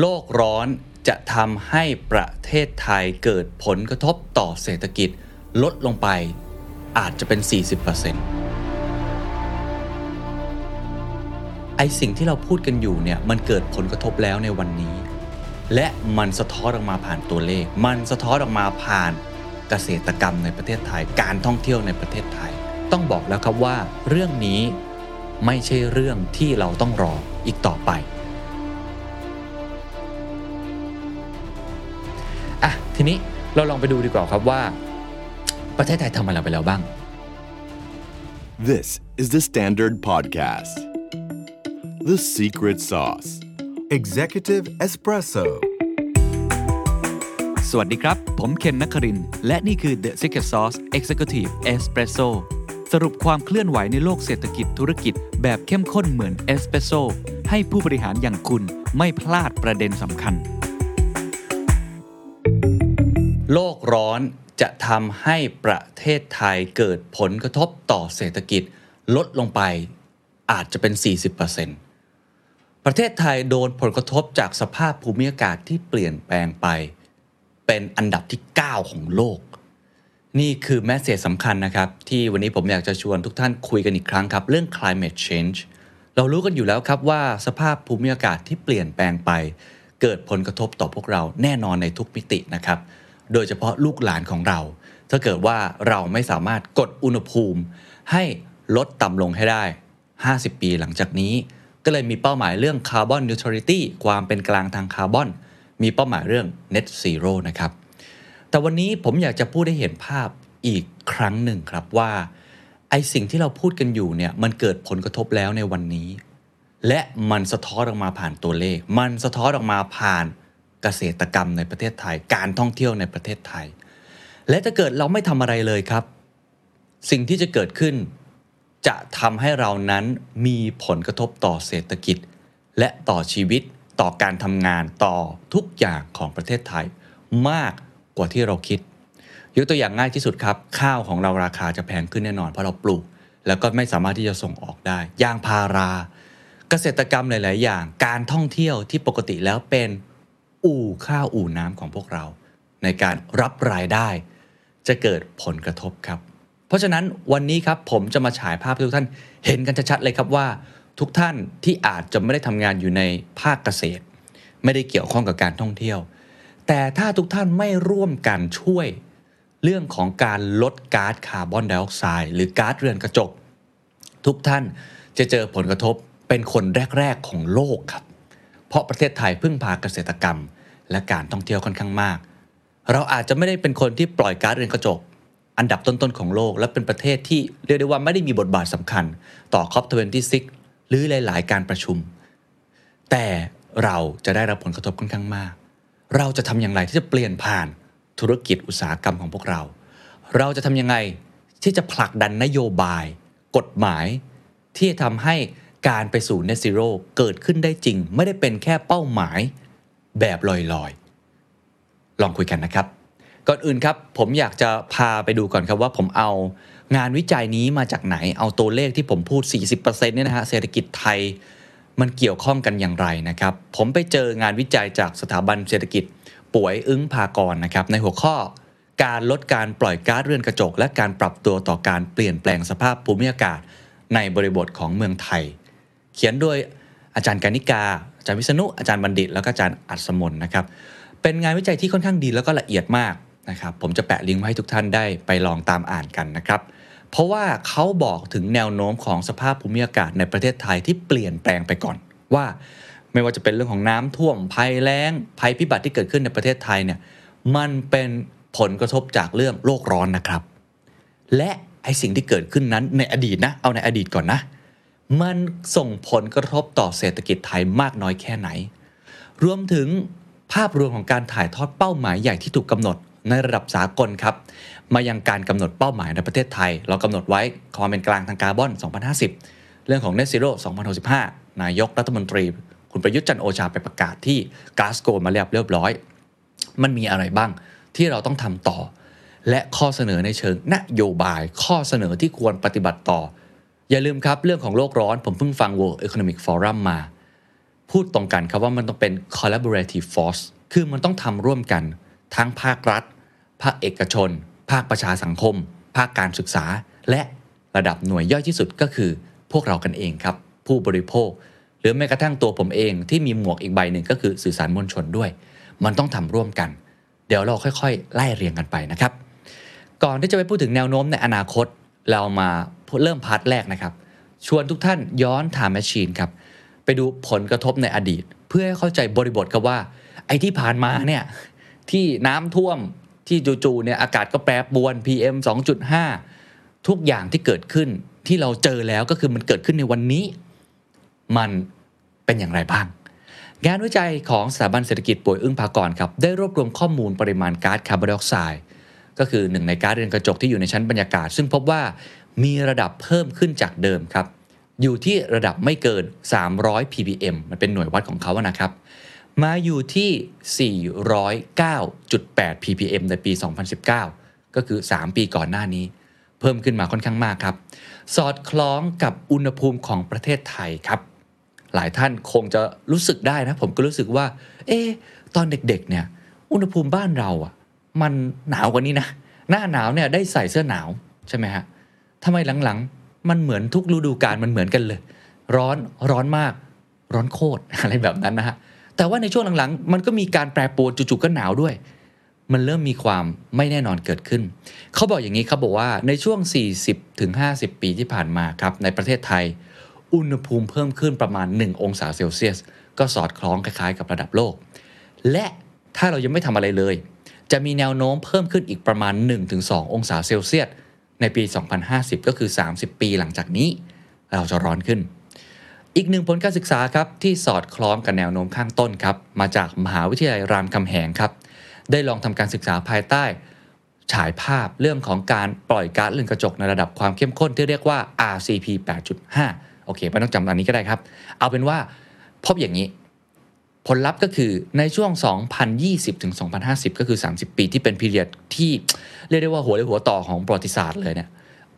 โลกร้อนจะทำให้ประเทศไทยเกิดผลกระทบต่อเศรษฐกิจลดลงไปอาจจะเป็น 40%ไอสิ่งที่เราพูดกันอยู่เนี่ยมันเกิดผลกระทบแล้วในวันนี้ และมันสะท้อนออกมาผ่านตัวเลข มันสะท้อนออกมาผ่านเกษตรกรรมในประเทศไทย การท่องเที่ยวในประเทศไทย ต้องบอกแล้วครับว่าเรื่องนี้ไม่ใช่เรื่องที่เราต้องรออีกต่อไป อะทีนี้เราลองไปดูดีกว่าครับว่า ประเทศไทยทำอะไรไปแล้วบ้าง This is the Standard Podcast. The Secret Sauce. Executive Espresso สวัสดีครับ ผมเคนนักครินทร์และนี่คือ The Secret Sauce Executive Espresso สรุปความเคลื่อนไหวในโลกเศรษฐกิจธุรกิจ แบบเข้มข้นเหมือนเอสเปรสโซให้ผู้บริหารอย่างคุณไม่พลาดประเด็นสำคัญ โลกร้อนจะทำให้ประเทศไทยเกิดผลกระทบต่อเศรษฐกิจลดลงไปอาจจะเป็น 40%ประเทศไทยโดนผลกระทบจากสภาพภูมิอากาศที่เปลี่ยนแปลงไป เป็นอันดับที่ 9 ของโลก นี่คือแมสเซจสำคัญนะครับ ที่วันนี้ผมอยากจะชวนทุกท่านคุยกันอีกครั้งครับ เรื่อง climate change เรารู้กันอยู่แล้วครับว่าสภาพภูมิอากาศที่เปลี่ยนแปลงไป เกิดผลกระทบต่อพวกเราแน่นอนในทุกมิตินะครับ โดยเฉพาะลูกหลานของเรา ถ้าเกิดว่าเราไม่สามารถกดอุณหภูมิ ให้ลดต่ำลงให้ได้ 50 ปีหลังจากนี้ ก็เลยมีเป้าหมายเรื่อง carbon neutrality ความเป็นกลางทางคาร์บอน มีเป้าหมายเรื่อง net zero นะครับ แต่วันนี้ผมอยากจะพูดให้เห็นภาพอีกครั้งหนึ่งครับว่าไอสิ่งที่เราพูดกันอยู่เนี่ยมันเกิดผลกระทบแล้วในวันนี้ และมันสะท้อนออกมาผ่านตัวเลข มันสะท้อนออกมาผ่าน เกษตรกรรมในประเทศไทย การท่องเที่ยวในประเทศไทย และถ้าเกิดเราไม่ทำอะไรเลยครับ สิ่งที่จะเกิดขึ้น จะทำให้เรานั้นมีผลกระทบต่อเศรษฐกิจ และต่อชีวิตต่อการทำงานต่อทุกอย่างของประเทศไทย มากกว่าที่เราคิด ยกตัวอย่างง่ายที่สุดครับ ข้าวของเราราคาจะแพงขึ้นแน่นอนเพราะเราปลูก แล้วก็ไม่สามารถที่จะส่งออกได้ยางพารา เกษตรกรรมหลาย ๆ อย่าง การท่องเที่ยวที่ปกติแล้วเป็น อู่ข้าวอู่น้ำของพวกเรา ในการรับรายได้ จะเกิดผลกระทบครับ เพราะฉะนั้นวันนี้ครับผมจะมาฉายภาพให้ทุกท่านเห็นกันชัดๆเลยครับว่า ทุกท่านที่อาจจะไม่ได้ทำงานอยู่ในภาคเกษตร ไม่ได้เกี่ยวข้องกับการท่องเที่ยว แต่ถ้าทุกท่านไม่ร่วมกันช่วย เรื่องของการลดก๊าซคาร์บอนไดออกไซด์หรือก๊าซเรือนกระจก ทุกท่านจะเจอผลกระทบเป็นคนแรก ๆ ของโลกครับ เพราะประเทศไทยพึ่งพาเกษตรกรรม และการท่องเที่ยวค่อนข้างมาก เราอาจจะไม่ได้เป็นคนที่ปล่อยก๊าซเรือนกระจก อันดับต้นๆของโลก และเป็นประเทศที่เรียกได้ว่าไม่ได้มีบทบาทสำคัญ ต่อ COP26 หรือหลาย ๆ การประชุม แต่เราจะได้รับผลกระทบค่อนข้างมาก เราจะทำอย่างไรที่จะเปลี่ยนผ่านธุรกิจอุตสาหกรรมของพวกเรา เราจะทำยังไงที่จะผลักดันนโยบาย กฎหมาย ที่จะทำให้การไปสู่ Net Zero เกิดขึ้นได้จริง ไม่ได้เป็นแค่เป้าหมาย แบบลอยๆ ลองคุยกันนะครับ ก่อนอื่นครับผมอยากจะพาไปดูก่อนครับว่าผมเอางานวิจัยนี้มาจากไหนเอาตัวเลขที่ผมพูด 40%เนี่ยนะฮะเศรษฐกิจไทยมันเกี่ยวข้องกันอย่างไรนะครับ ผมไปเจองานวิจัยจากสถาบันเศรษฐกิจป่วยอึ้งพากรนะครับ ในหัวข้อการลดการปล่อยก๊าซเรือนกระจก และการปรับตัวต่อการเปลี่ยนแปลงสภาพภูมิอากาศ ในบริบทของเมืองไทย เขียนโดยอาจารย์กานิกาอา จารย์วิษณุอาจารย์บัณฑิต แล้วก็อาจารย์อัศมนนะครับเป็นงานวิจัยที่ค่อนข้างดีแล้วก็ละเอียดมากนะครับผมจะแปะลิงก์ไว้ให้ทุกท่านได้ไปลองตามอ่านกันนะครับเพราะว่าเขาบอกถึงแนวโน้มของสภาพภูมิอากาศในประเทศไทยที่เปลี่ยนแปลงไปก่อนว่าไม่ว่าจะเป็นเรื่องของน้ำท่วมภัยแล้งภัยพิบัติที่เกิดขึ้นในประเทศไทยเนี่ยมันเป็นผลกระทบจากเรื่องโลกร้อนนะครับ และไอสิ่งที่เกิดขึ้นนั้นในอดีตนะเอาในอดีตก่อนนะ มันส่งผลกระทบต่อเศรษฐกิจไทยมากน้อยแค่ไหน รวมถึงภาพรวมของการถ่ายทอดเป้าหมายใหญ่ที่ถูกกำหนดในระดับสากลครับ มายังการกำหนดเป้าหมายในประเทศไทย เรากำหนดไว้ความเป็นกลางทางคาร์บอน 2050 เรื่องของ Net Zero 2065 นายกรัฐมนตรี คุณประยุทธ์จันโอชาไปประกาศที่กาสโกมาเรียบเรียบร้อย มันมีอะไรบ้างที่เราต้องทำต่อ และข้อเสนอในเชิงนโยบายข้อเสนอที่ควรปฏิบัติต่อ อย่าลืมครับเรื่องของโลกร้อนผมเพิ่งฟัง World Economic Forum มา พูดตรงกันครับว่ามันต้องเป็น collaborative force คือมันต้องทำร่วมกัน ทั้งภาครัฐ ภาคเอกชน ภาคประชาสังคม ภาคการศึกษา และระดับหน่วยย่อยที่สุดก็คือ พวกเรากันเองครับ ผู้บริโภค หรือแม้กระทั่งตัวผมเองที่มีหมวกอีกใบหนึ่งก็คือสื่อสารมวลชนด้วย มันต้องทำร่วมกัน เดี๋ยวเราค่อยๆ ไล่เรียงกันไปนะครับ ก่อนที่จะไปพูดถึงแนวโน้มในอนาคตเรามา เริ่ม part แรกนะครับ ชวนทุกท่านย้อน time machine ครับ ไปดูผลกระทบในอดีต เพื่อให้เข้าใจบริบทครับว่า ไอ้ที่ผ่านมาเนี่ย ที่น้ำท่วมที่จู่ๆเนี่ยอากาศก็แปรปรวน PM 2.5 ทุกอย่างที่เกิดขึ้นที่เราเจอแล้วก็คือมันเกิดขึ้นในวันนี้ มันเป็นอย่างไรบ้าง งานวิจัยของสถาบันเศรษฐกิจป่วยอึ้งพากรครับ ได้รวบรวมข้อมูลปริมาณก๊าซคาร์บอนไดออกไซด์ก็คือหนึ่งในก๊าซเรือนกระจกที่อยู่ในชั้นบรรยากาศ ซึ่งพบว่า มีระดับเพิ่มขึ้นจากเดิมครับ อยู่ที่ระดับไม่เกิน 300 ppm มันเป็นหน่วยวัดของเขาอะนะครับ มาอยู่ที่ 409.8 ppm ในปี 2019 ก็คือ 3 ปีก่อนหน้านี้ เพิ่มขึ้นมาค่อนข้างมากครับ สอดคล้องกับอุณหภูมิของประเทศไทยครับ หลายท่านคงจะรู้สึกได้นะ ผมก็รู้สึกว่า เอ๊ตอนเด็กๆเนี่ย อุณหภูมิบ้านเราอะมันหนาวกว่านี้นะ หน้าหนาวเนี่ยได้ใส่เสื้อหนาวใช่ไหมฮะ ทำไมหลังๆ มันเหมือนทุกฤดูกาลมันเหมือนกันเลย ร้อนร้อนมาก ร้อนโคตรอะไรแบบนั้นนะฮะแต่ว่าในช่วงหลังๆ มันก็มีการแปรปรวนจู่ๆก็หนาวด้วย มันเริ่มมีความไม่แน่นอนเกิดขึ้น เขาบอกอย่างนี้ครับบอกว่าในช่วง 40-50 ปีที่ผ่านมาครับในประเทศไทย อุณหภูมิเพิ่มขึ้นประมาณ 1 องศาเซลเซียส ก็สอดคล้องคล้ายๆ กับระดับโลก และถ้าเรายังไม่ทำอะไรเลย จะมีแนวโน้มเพิ่มขึ้นอีกประมาณ 1-2 องศาเซลเซียส ในปี 2050 ก็คือ 30 ปีหลังจากนี้เราจะร้อนขึ้น อีกหนึ่งผลการศึกษาครับที่สอดคล้องกับแนวโน้มข้างต้นครับมาจากมหาวิทยาลัยรามคำแหงครับ ได้ลองทำการศึกษาภายใต้ ฉายภาพเรื่องของการปล่อยก๊าซเรือนกระจกในระดับความเข้มข้นที่เรียกว่า RCP 8.5 โอเคไม่ต้องจำอันนี้ก็ได้ครับ เอาเป็นว่าพบอย่างนี้ ผลลัพธ์ก็คือในช่วง 2020 ถึง 2050 ก็คือ 30 ปีที่เป็นพีเรียดที่เรียกได้ว่าหัวเรียหัวต่อของประวัติศาสตร์เลยเนี่ย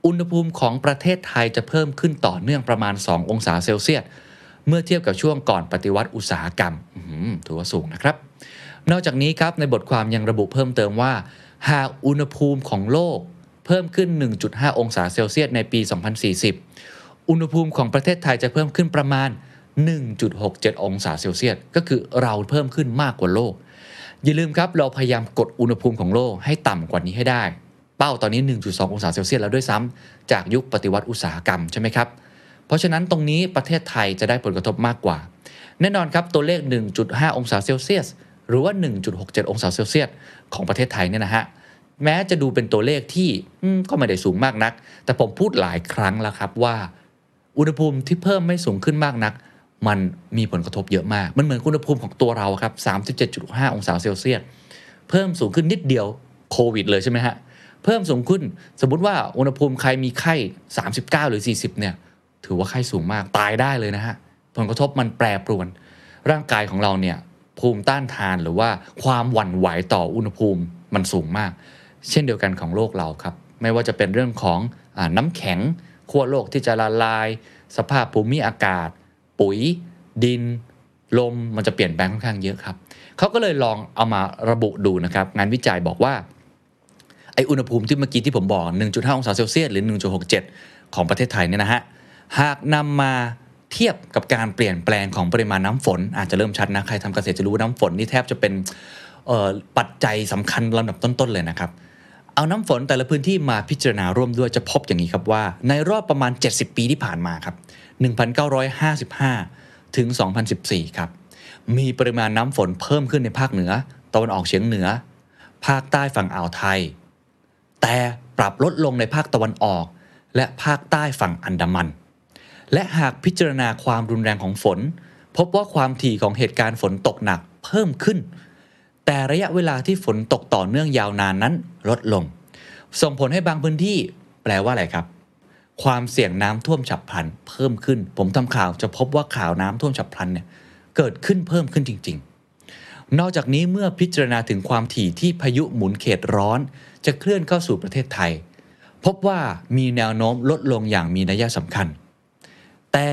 อุณหภูมิของประเทศไทยจะเพิ่มขึ้นต่อเนื่องประมาณ 2 องศาเซลเซียส เมื่อเทียบกับช่วงก่อนปฏิวัติอุตสาหกรรม ถือว่าสูงนะครับ นอกจากนี้ครับในบทความยังระบุเพิ่มเติมว่า หากอุณหภูมิของโลกเพิ่มขึ้น 1.5 องศาเซลเซียสในปี 2040 อุณหภูมิของประเทศไทยจะเพิ่มขึ้นประมาณ 1.67 องศาเซลเซียส ก็คือเราเพิ่มขึ้นมากกว่าโลก อย่าลืมครับเราพยายามกดอุณหภูมิของโลกให้ต่ำกว่านี้ให้ได้ เป้าตอนนี้ 1.2 องศาเซลเซียสแล้วด้วยซ้ำจากยุคปฏิวัติอุตสาหกรรมใช่ไหมครับ เพราะฉะนั้นตรงนี้ประเทศไทยจะได้ผลกระทบมากกว่า แน่นอนครับตัวเลข 1.5 องศาเซลเซียส หรือว่า 1.67 องศาเซลเซียสของประเทศไทยเนี่ยนะฮะแม้จะดูเป็นตัวเลขที่ก็ไม่ได้สูงมากนัก แต่ผมพูดหลายครั้งแล้วครับว่า อุณหภูมิที่เพิ่มไม่สูงขึ้นมากนัก มันมีผลกระทบเยอะมาก มันเหมือนอุณหภูมิของตัวเราครับ 37.5 องศาเซลเซียส เพิ่มสูงขึ้นนิดเดียวโควิดเลยใช่ไหมฮะ เพิ่มสูงขึ้น สมมติว่าอุณหภูมิใครมีไข้ 39 หรือ 40 เนี่ย ถือว่าไข้สูงมาก ตายได้เลยนะฮะ ผลกระทบมันแปรปรวน ร่างกายของเราเนี่ยภูมิต้านทานหรือว่าความหวั่นไหวต่ออุณหภูมิมันสูงมาก เช่นเดียวกันของโลกเราครับ ไม่ว่าจะเป็นเรื่องของอน้ำแข็งขั้วโลกที่จะละลาย สภาพภูมิอากาศ ปุ๋ย ดิน ลมมันจะเปลี่ยนแปลงค่อนข้างเยอะครับเขาก็เลยลองเอามาระบุดูนะครับ งานวิจัยบอกว่าไออุณหภูมิที่เมื่อกี้ที่ผมบอก 1.5 องศาเซลเซียสหรือ 1.67 ของประเทศไทยเนี่ยนะฮะหากนำมาเทียบกับการเปลี่ยนแปลงของปริมาณน้ำฝน อาจจะเริ่มชัดนะ ใครทำเกษตรจะรู้ว่าน้ำฝนนี่แทบจะเป็นปัจจัยสำคัญลำดับต้นๆเลยนะครับ เอาน้ำฝนแต่ละพื้นที่มาพิจารณาร่วมด้วยจะพบอย่างนี้ครับว่า ในรอบประมาณ 70 ปีที่ผ่านมาครับ 1955 ถึง 2014 ครับ มีปริมาณน้ำฝนเพิ่มขึ้นในภาคเหนือ ตะวันออกเฉียงเหนือ ภาคใต้ฝั่งอ่าวไทย แต่ปรับลดลงในภาคตะวันออก และภาคใต้ฝั่งอันดามัน และหากพิจารณาความรุนแรงของฝน พบว่าความถี่ของเหตุการณ์ฝนตกหนักเพิ่มขึ้น แต่ระยะเวลาที่ฝนตกต่อเนื่องยาวนานนั้นลดลง ส่งผลให้บางพื้นที่ แปลว่าอะไรครับ ความเสี่ยงน้ำท่วมฉับพลันเพิ่มขึ้น ผมทำข่าวจะพบว่าข่าวน้ำท่วมฉับพลันเนี่ยเกิดขึ้นเพิ่มขึ้นจริง ๆ นอกจากนี้เมื่อพิจารณาถึงความถี่ที่พายุหมุนเขตร้อน จะเคลื่อนเข้าสู่ประเทศไทย พบว่ามีแนวโน้มลดลงอย่างมีนัยสำคัญ แต่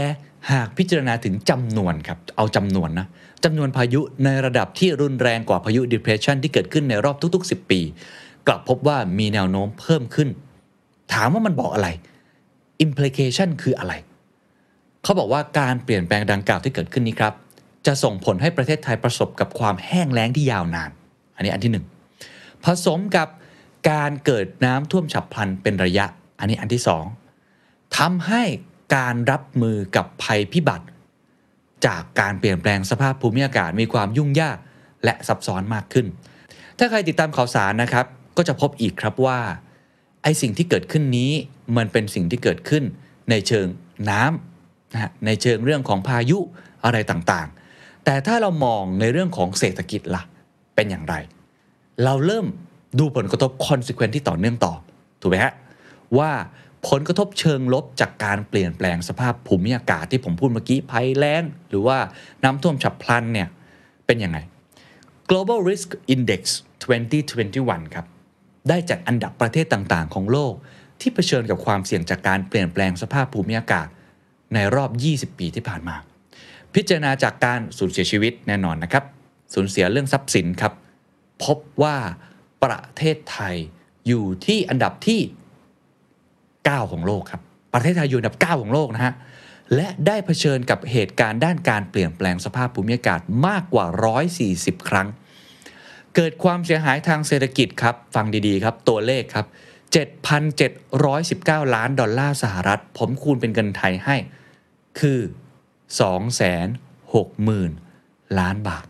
หากพิจารณาถึงจำนวนครับ เอาจำนวนนะจำนวนพายุในระดับที่รุนแรงกว่าพายุ depression ที่เกิดขึ้นในรอบทุกๆ 10 ปี กลับพบว่ามีแนวโน้มเพิ่มขึ้น ถามว่ามันบอกอะไร implication คืออะไร เขาบอกว่าการเปลี่ยนแปลงดังกล่าวที่เกิดขึ้นนี้ครับ จะส่งผลให้ประเทศไทยประสบกับความแห้งแล้งที่ยาวนาน อันนี้อันที่หนึ่งผสมกับการเกิดน้ำท่วมฉับพลันเป็นระยะ อันนี้อันที่สองทำให้การรับมือกับภัยพิบัติ จากการเปลี่ยนแปลงสภาพภูมิอากาศมีความยุ่งยากและซับซ้อนมากขึ้น ถ้าใครติดตามข่าวสารนะครับ ก็จะพบอีกครับว่า ไอสิ่งที่เกิดขึ้นนี้มันเป็นสิ่งที่เกิดขึ้นในเชิงน้ำนะฮะในเชิงเรื่องของพายุอะไรต่างๆ แต่ถ้าเรามองในเรื่องของเศรษฐกิจล่ะ เป็นอย่างไร เราเริ่มดูผลกระทบ consequence ที่ต่อเนื่องต่อ ถูกไหมฮะ ว่าผลกระทบเชิงลบจากการเปลี่ยนแปลงสภาพภูมิอากาศที่ผมพูดเมื่อกี้ภัยแล้ง หรือว่าน้ำท่วมฉับพลันเนี่ย เป็นยังไง Global Risk Index 2021 ครับ ได้จัดอันดับประเทศต่างๆ ของโลก ที่เผชิญกับความเสี่ยงจากการเปลี่ยนแปลงสภาพภูมิอากาศในรอบ 20 ปีที่ผ่านมา พิจารณาจากการสูญเสียชีวิตแน่นอนนะครับ สูญเสียเรื่องทรัพย์สินครับ พบว่าประเทศไทยอยู่ที่อันดับที่ 9 ของโลกครับ ประเทศไทยอยู่อันดับ 9 ของโลกนะฮะ และได้เผชิญกับเหตุการณ์ด้านการเปลี่ยนแปลงสภาพภูมิอากาศมากกว่า 140 ครั้ง เกิดความเสียหายทางเศรษฐกิจครับ ฟังดีๆครับ ตัวเลขครับ 7,719 ล้านดอลลาร์สหรัฐ ผมคูณเป็นเงินไทยให้ คือ 260,000 ล้านบาท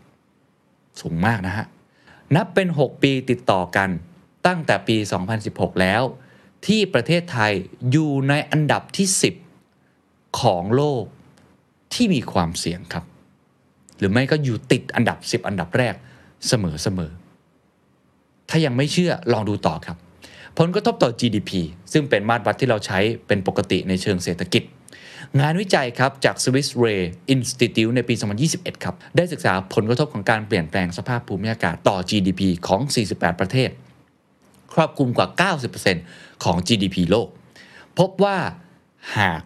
สูงมากนะฮะ นับเป็น 6 ปีติดต่อกัน ตั้งแต่ปี 2016 แล้ว ที่ประเทศไทยอยู่ในอันดับที่ 10 ของโลกที่มีความเสี่ยงครับ หรือไม่ก็อยู่ติดอันดับ 10 อันดับแรกเสมอๆ ถ้ายังไม่เชื่อลองดูต่อครับ ผลกระทบต่อ GDP ซึ่งเป็นมาตรวัดที่เราใช้เป็นปกติในเชิงเศรษฐกิจ งานวิจัยครับจาก Swiss Ray Institute ในปี 2021 ครับ ได้ศึกษาผลกระทบของการเปลี่ยนแปลงสภาพภูมิอากาศต่อ GDP ของ 48 ประเทศ ครอบคลุมกว่า 90%ของ GDP โลก พบว่าหาก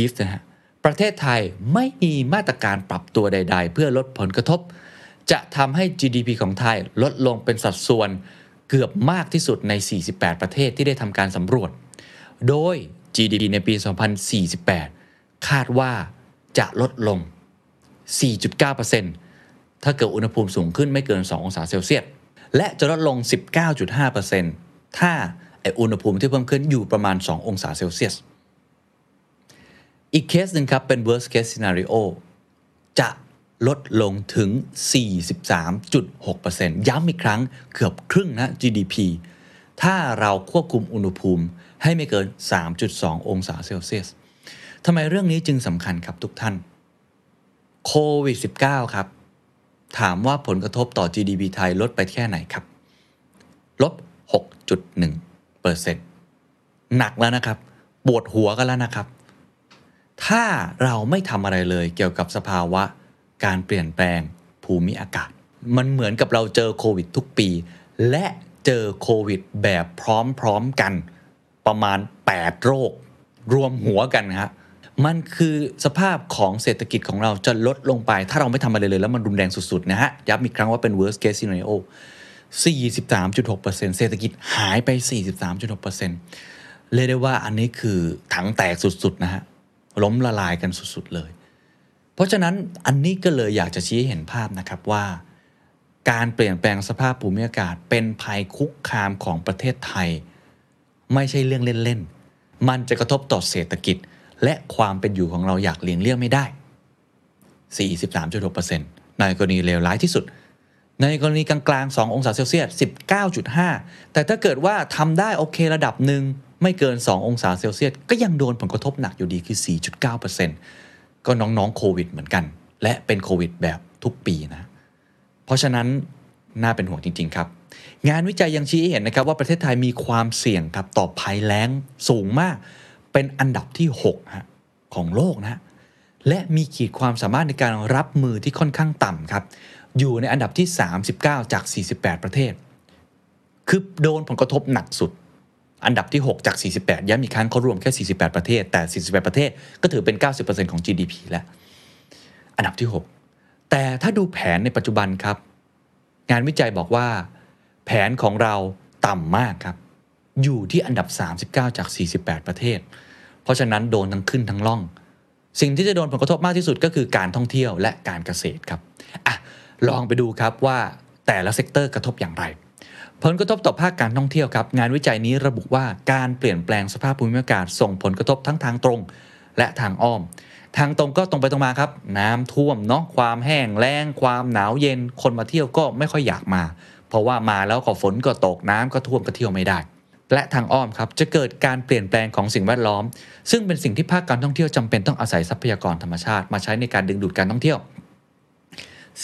if นะฮะประเทศไทยไม่มีมาตรการปรับตัวใด ๆ เพื่อลดผลกระทบ จะทำให้ GDP ของไทยลดลงเป็นสัดส่วนเกือบมากที่สุดใน 48 ประเทศที่ได้ทำการสำรวจ โดย GDP ในปี 2048 คาดว่าจะลดลง 4.9%ถ้าเกิดอุณหภูมิสูงขึ้นไม่เกิน 2 องศาเซลเซียส และจะลดลง 19.5%ถ้าไออุณหภูมิที่เพิ่มขึ้นอยู่ประมาณ 2 องศาเซลเซียส อีกเคสหนึ่งครับ เป็น worst case scenario จะ ลดลงถึง 43.6%ย้ำอีกครั้งเกือบครึ่งนะ GDP ถ้าเราควบคุมอุณหภูมิให้ไม่เกิน 3.2 องศาเซลเซียสทำไมเรื่องนี้จึงสำคัญครับทุกท่านโควิด -19 ครับ ถามว่าผลกระทบต่อ GDP ไทยลดไปแค่ไหนครับ ลบ 6.1%หนักแล้วนะครับ ปวดหัวกันแล้วนะครับ ถ้าเราไม่ทำอะไรเลยเกี่ยวกับสภาวะ การเปลี่ยนแปลงภูมิอากาศ มันเหมือนกับเราเจอโควิดทุกปี และเจอโควิดแบบพร้อมๆกัน ประมาณ 8 โรค รวมหัวกันฮะมันคือสภาพของเศรษฐกิจของเราจะลดลงไป ถ้าเราไม่ทำอะไรเลยแล้วมันรุนแรงสุดๆนะฮะย้ำอีกครั้งว่าเป็น worst case scenario 43.6%เศรษฐกิจหายไป 43.6%เรียกได้ว่าอันนี้คือถังแตกสุดๆนะฮะล้มละลายกันสุดๆเลย เพราะฉะนั้นอันนี้ก็เลยอยากจะชี้ให้เห็นภาพนะครับว่า การเปลี่ยนแปลงสภาพภูมิอากาศ เป็นภัยคุกคามของประเทศไทย ไม่ใช่เรื่องเล่นๆ มันจะกระทบต่อเศรษฐกิจ และความเป็นอยู่ของเราอยากเลี่ยงเลี่ยงไม่ได้ 43.6%ในกรณีเลวร้ายที่สุด ในกรณีกลางๆ 2 องศาเซลเซียส 19.5 แต่ถ้าเกิดว่าทำได้โอเคระดับหนึ่งไม่เกิน 2 องศาเซลเซียส ก็ยังโดนผลกระทบหนักอยู่ดีคือ 4.9% ก็น้องๆโควิดเหมือนกัน และเป็นโควิดแบบทุกปีนะ เพราะฉะนั้นน่าเป็นห่วงจริง ๆ ครับ งานวิจัยยังชี้ให้เห็นนะครับว่าประเทศไทยมีความเสี่ยงครับต่อภัยแล้งสูงมาก เป็นอันดับที่6ฮะของโลกนะและมีขีดความสามารถในการรับมือที่ค่อนข้างต่ำครับอยู่ในอันดับที่ 39 จาก 48 ประเทศ คือโดนผลกระทบหนักสุด อันดับที่ 6 จาก 48 ย้ำอีกครั้งเขารวมแค่ 48 ประเทศ แต่ 48 ประเทศก็ถือเป็น 90%ของ GDP แล้ว อันดับที่ 6 แต่ถ้าดูแผนในปัจจุบันครับ งานวิจัยบอกว่า แผนของเราต่ำมากครับ อยู่ที่อันดับ 39 จาก 48 ประเทศ เพราะฉะนั้นโดนทั้งขึ้นทั้งล่อง สิ่งที่จะโดนผลกระทบมากที่สุดก็คือการท่องเที่ยวและการเกษตรครับอะลองไปดูครับว่าแต่ละ sector กระทบอย่างไร ผลกระทบต่อภาคการท่องเที่ยวครับ งานวิจัยนี้ระบุว่าการเปลี่ยนแปลงสภาพภูมิอากาศส่งผลกระทบทั้งทางตรง และทางอ้อม ทางตรงก็ตรงไปตรงมาครับ น้ำท่วมเนาะความแห้งแล้ง ความหนาวเย็น คนมาเที่ยวก็ไม่ค่อยอยากมา เพราะว่ามาแล้วก็ฝนก็ตกน้ำก็ท่วมก็เที่ยวไม่ได้ และทางอ้อมครับจะเกิดการเปลี่ยนแปลงของสิ่งแวดล้อม ซึ่งเป็นสิ่งที่ภาคการท่องเที่ยวจำเป็นต้องอาศัยทรัพยากรธรรมชาติมาใช้ในการดึงดูดการท่องเที่ยว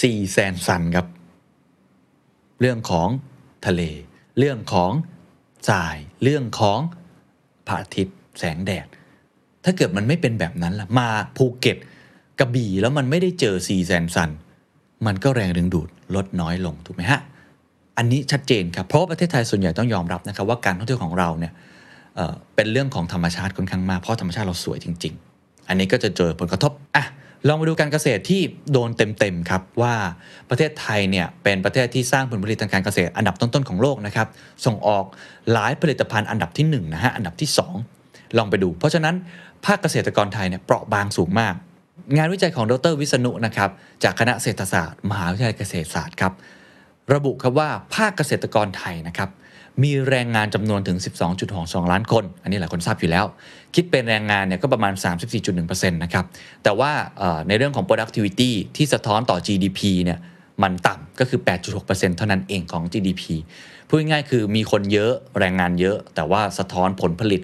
สี่แสนซันครับ เรื่องของ ทะเล เรื่องของทราย เรื่องของพระอาทิตย์แสงแดด ถ้าเกิดมันไม่เป็นแบบนั้นล่ะ มาภูเก็ตกระบี่แล้วมันไม่ได้เจอ sea sand sun มันก็แรงดึงดูดลดน้อยลงถูกไหมฮะ อันนี้ชัดเจนครับ เพราะประเทศไทยส่วนใหญ่ต้องยอมรับนะครับว่าการท่องเที่ยวของเราเนี่ยเป็นเรื่องของธรรมชาติค่อนข้างมาก เพราะธรรมชาติเราสวยจริง ๆ อันนี้ก็จะเจอผลกระทบ อะ ลองมาดูการเกษตรที่โดนเต็มๆครับว่าประเทศไทยเนี่ยเป็นประเทศที่สร้างผลผลิตทางการเกษตรอันดับต้นๆของโลกนะครับส่งออกหลายผลิตภัณฑ์อันดับที่1นะฮะอันดับที่ 2 ลองไปดู เพราะฉะนั้นภาคเกษตรกรไทยเนี่ยเปราะบางสูงมาก งานวิจัยของดรวิษณุนะครับจากคณะเศรษฐศาสตร์ มหาวิทยาลัยเกษตรศาสตร์ครับระบุครับว่าภาคเกษตรกรไทยนะครับ มีแรงงานจำนวนถึง 12.2 ล้านคน อันนี้หลายคนทราบอยู่แล้ว คิดเป็นแรงงานเนี่ยก็ประมาณ 34.1%นะครับ แต่ว่าในเรื่องของ productivity ที่สะท้อนต่อ GDP เนี่ยมันต่ำก็คือ 8.6%เท่านั้นเองของ GDP พูดง่ายๆคือมีคนเยอะแรงงานเยอะ แต่ว่าสะท้อนผลผลิต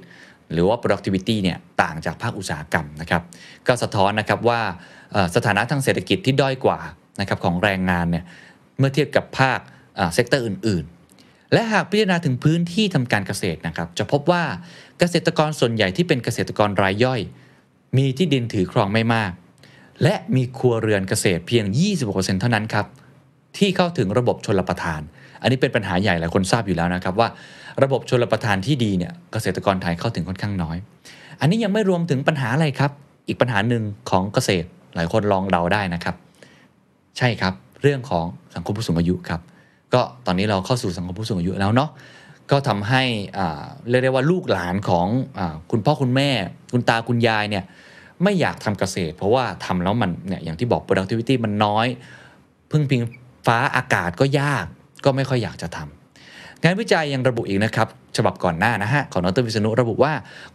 หรือว่า productivity เนี่ยต่างจากภาคอุตสาหกรรมนะครับ ก็สะท้อนนะครับว่าสถานะทางเศรษฐกิจที่ด้อยกว่านะครับของแรงงานเนี่ยเมื่อเทียบกับภาค sector อื่น และหากพิจารณาถึงพื้นที่ทำการเกษตรนะครับ จะพบว่าเกษตรกรส่วนใหญ่ที่เป็นเกษตรกรรายย่อย มีที่ดินถือครองไม่มาก และมีครัวเรือนเกษตรเพียง 26%เท่านั้นครับที่เข้าถึงระบบชนรประทาน อันนี้เป็นปัญหาใหญ่หลายคนทราบอยู่แล้วนะครับว่า ระบบชนรประทานที่ดีเนี่ยเกษตรกรไทยเข้าถึงค่อนข้างน้อย อันนี้ยังไม่รวมถึงปัญหาอะไรครับ อีกปัญหาหนึ่งของเกษตรหลายคนลองเดาได้นะครับ ใช่ครับ เรื่องของสังคมผู้สูงอายุครับ ก็ตอนนี้เราเข้าสู่สังคมผู้สูงอายุแล้วเนาะก็ทำให้เรียกได้ว่าลูกหลานของอคุณพ่อคุณแม่ คุณตาคุณยายเนี่ยไม่อยากทำเกษตร เพราะว่าทำแล้วมันเนี่ยอย่างที่บอก productivity มันน้อย พึ่งพิงฟ้าอากาศก็ยากก็ไม่ค่อยอยากจะทำงานวิจัยยังระบุอีกนะครับฉบับก่อนหน้านะฮะของดรวิษณุระบุว่า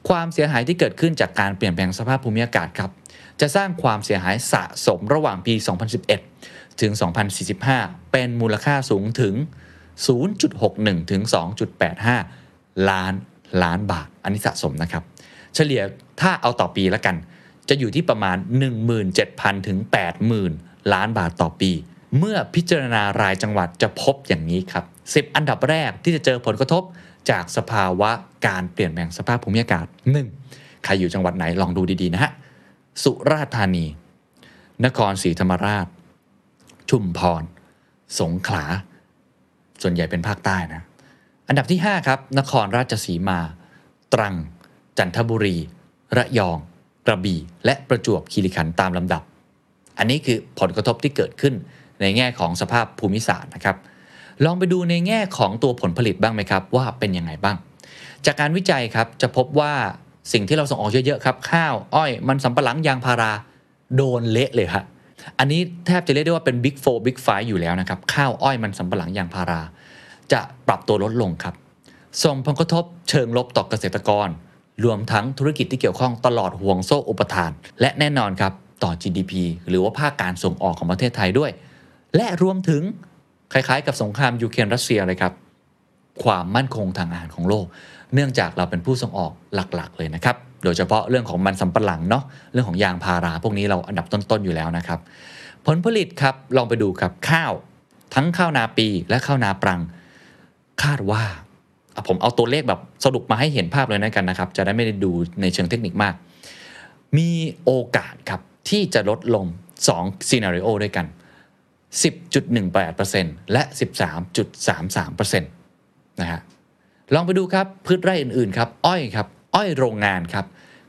ความเสียหายที่เกิดขึ้นจากการเปลี่ยนแปลงสภาพภูมิอากาศครับจะสร้างความเสียหายสะสมระหว่างปี 2011 ถึง 2045 เป็นมูลค่าสูงถึง 0.61 ถึง 2.85 ล้านล้านบาท อันนี้สะสมนะครับ เฉลี่ยถ้าเอาต่อปีแล้วกัน จะอยู่ที่ประมาณ 17,000 ถึง 80,000 ล้านบาทต่อปี เมื่อพิจารณารายจังหวัดจะพบอย่างนี้ครับ 10 อันดับแรกที่จะเจอผลกระทบจากสภาวะการเปลี่ยนแปลงสภาพภูมิอากาศ 1. ใครอยู่จังหวัดไหนลองดูดีๆนะฮะ สุราษฎร์ธานี นครศรีธรรมราช ชุมพร สงขลา ส่วนใหญ่เป็นภาคใต้นะ อันดับที่ 5 ครับ นครราชสีมา ตรัง จันทบุรี ระยอง กระบี่ และประจวบคีรีขันธ์ตามลำดับ อันนี้คือผลกระทบที่เกิดขึ้นในแง่ของสภาพภูมิศาสตร์นะครับ ลองไปดูในแง่ของตัวผลผลิตบ้างไหมครับ ว่าเป็นยังไงบ้าง จากการวิจัยครับจะพบว่าสิ่งที่เราส่งออกเยอะๆครับ ข้าว อ้อย มันสำปะหลังยางพารา โดนเละเลยฮะ อันนี้แทบจะเรียกได้ว่าเป็น Big 4 Big 5อยู่แล้วนะครับ ข้าวอ้อยมันสำปะหลังยางพารา จะปรับตัวลดลงครับ ส่งผลกระทบเชิงลบต่อเกษตรกร รวมทั้งธุรกิจที่เกี่ยวข้องตลอดห่วงโซ่อุปทาน และแน่นอนครับต่อ GDP หรือว่าภาคการส่งออกของประเทศไทยด้วย และรวมถึงคล้ายๆ กับสงครามยูเครนรัสเซียเลยครับ ความมั่นคงทางอาหารของโลก เนื่องจากเราเป็นผู้ส่งออกหลักๆ เลยนะครับ โดยเฉพาะเรื่องของมันสำปะหลังเนาะเรื่องของยางพารา พวกนี้เราอันดับต้นๆอยู่แล้วนะครับ ผลผลิตครับลองไปดูครับข้าว ทั้งข้าวนาปีและข้าวนาปรัง คาดว่าผมเอาตัวเลขแบบสรุปมาให้เห็นภาพเลยนะกันนะครับ จะได้ไม่ได้ดูในเชิงเทคนิคมาก มีโอกาสครับที่จะลดลง2ซีนารีโอด้วยกัน 10.18%และ 13.33%นะฮะลองไปดูครับพืชไร่อื่นๆครับ อ้อยครับ อ้อยโรงงานครับ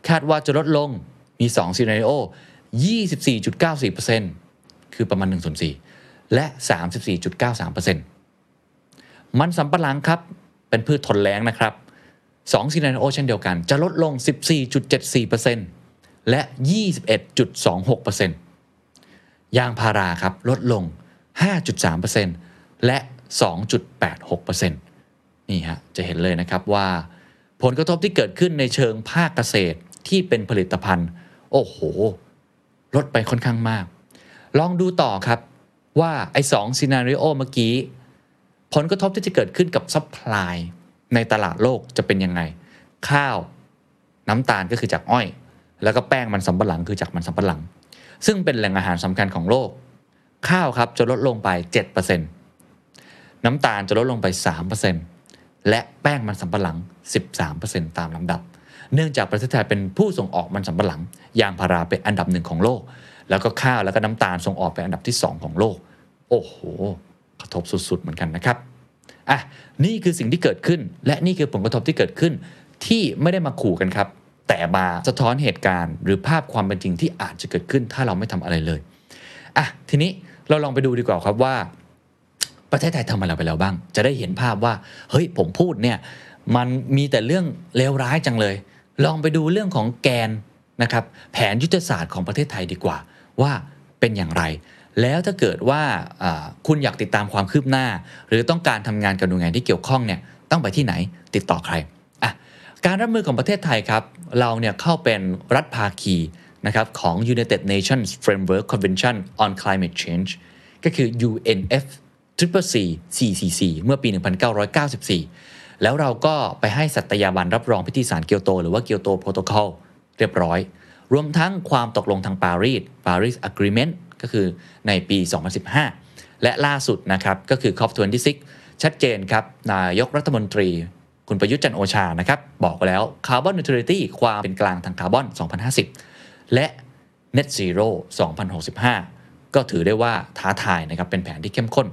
คาดว่าจะลดลงมี2ซีนารีโอ24.94%คือประมาณ1ส่วน4และ 34.93%มันสำปะหลังครับ เป็นพืชทนแล้งนะครับ2ซีนารีโอเช่นเดียวกัน จะลดลง 14.74%และ 21.26%ยางพาราครับ ลดลง 5.3%และ 2.86%นี่ฮะ จะเห็นเลยนะครับว่า ผลกระทบที่เกิดขึ้นในเชิงภาคเกษตรที่เป็นผลิตภัณฑ์ โอ้โห ลดไปค่อนข้างมาก ลองดูต่อครับว่าไอ้สอง scenario เมื่อกี้ ผลกระทบที่จะเกิดขึ้นกับ supply ในตลาดโลกจะเป็นยังไง ข้าวน้ำตาลก็คือจากอ้อย แล้วก็แป้งมันสำปะหลังคือจากมันสำปะหลัง ซึ่งเป็นแหล่งอาหารสำคัญของโลก ข้าวครับจะลดลงไป 7%น้ำตาลจะลดลงไป 3% และแป้งมันสำปะหลัง 13%ตามลำดับ เนื่องจากประเทศไทยเป็นผู้ส่งออกมันสำปะหลัง ยางพาราเป็นอันดับหนึ่งของโลก แล้วก็ข้าวแล้วก็น้ำตาลส่งออกเป็นอันดับที่ 2 ของโลก โอ้โห กระทบสุดๆเหมือนกันนะครับอะนี่คือสิ่งที่เกิดขึ้น และนี่คือผลกระทบที่เกิดขึ้น ที่ไม่ได้มาขู่กันครับ แต่มาสะท้อนเหตุการณ์ หรือภาพความเป็นจริงที่อาจจะเกิดขึ้น ถ้าเราไม่ทำอะไรเลยอะทีนี้เราลองไปดูดีกว่าครับว่า ประเทศไทยทำอะไรไปแล้วบ้าง จะได้เห็นภาพว่า เฮ้ยผมพูดเนี่ยมันมีแต่เรื่องเลวร้ายจังเลย ลองไปดูเรื่องของแกนนะครับแผนยุทธศาสตร์ของประเทศไทยดีกว่า ว่าเป็นอย่างไร แล้วถ้าเกิดว่าคุณอยากติดตามความคืบหน้า หรือต้องการทำงานกับหน่วยงานที่เกี่ยวข้องเนี่ยต้องไปที่ไหนติดต่อใครอะการรับมือของประเทศไทยครับ เราเนี่ยเข้าเป็นรัฐภาคีนะครับของ United Nations Framework Convention on Climate Change ก็คือ UNF CCC CCC เมื่อปี 1994 แล้วเราก็ไปให้สัตยาบันรับรองพิธีสารเกียวโต หรือว่าเกียวโตโปรโตคอลเรียบร้อย รวมทั้งความตกลงทางปารีส Paris Agreement ก็คือในปี 2015 และล่าสุดนะครับก็คือ COP26 ชัดเจนครับ นายกรัฐมนตรี คุณประยุทธ์จันโอชานะครับ บอกแล้วคาร์บอนนิวทรัลิตี้ความเป็นกลางทางคาร์บอน 2050 และ Net Zero 2065 ก็ถือได้ว่าท้าทายนะครับ เป็นแผนที่เข้มข้น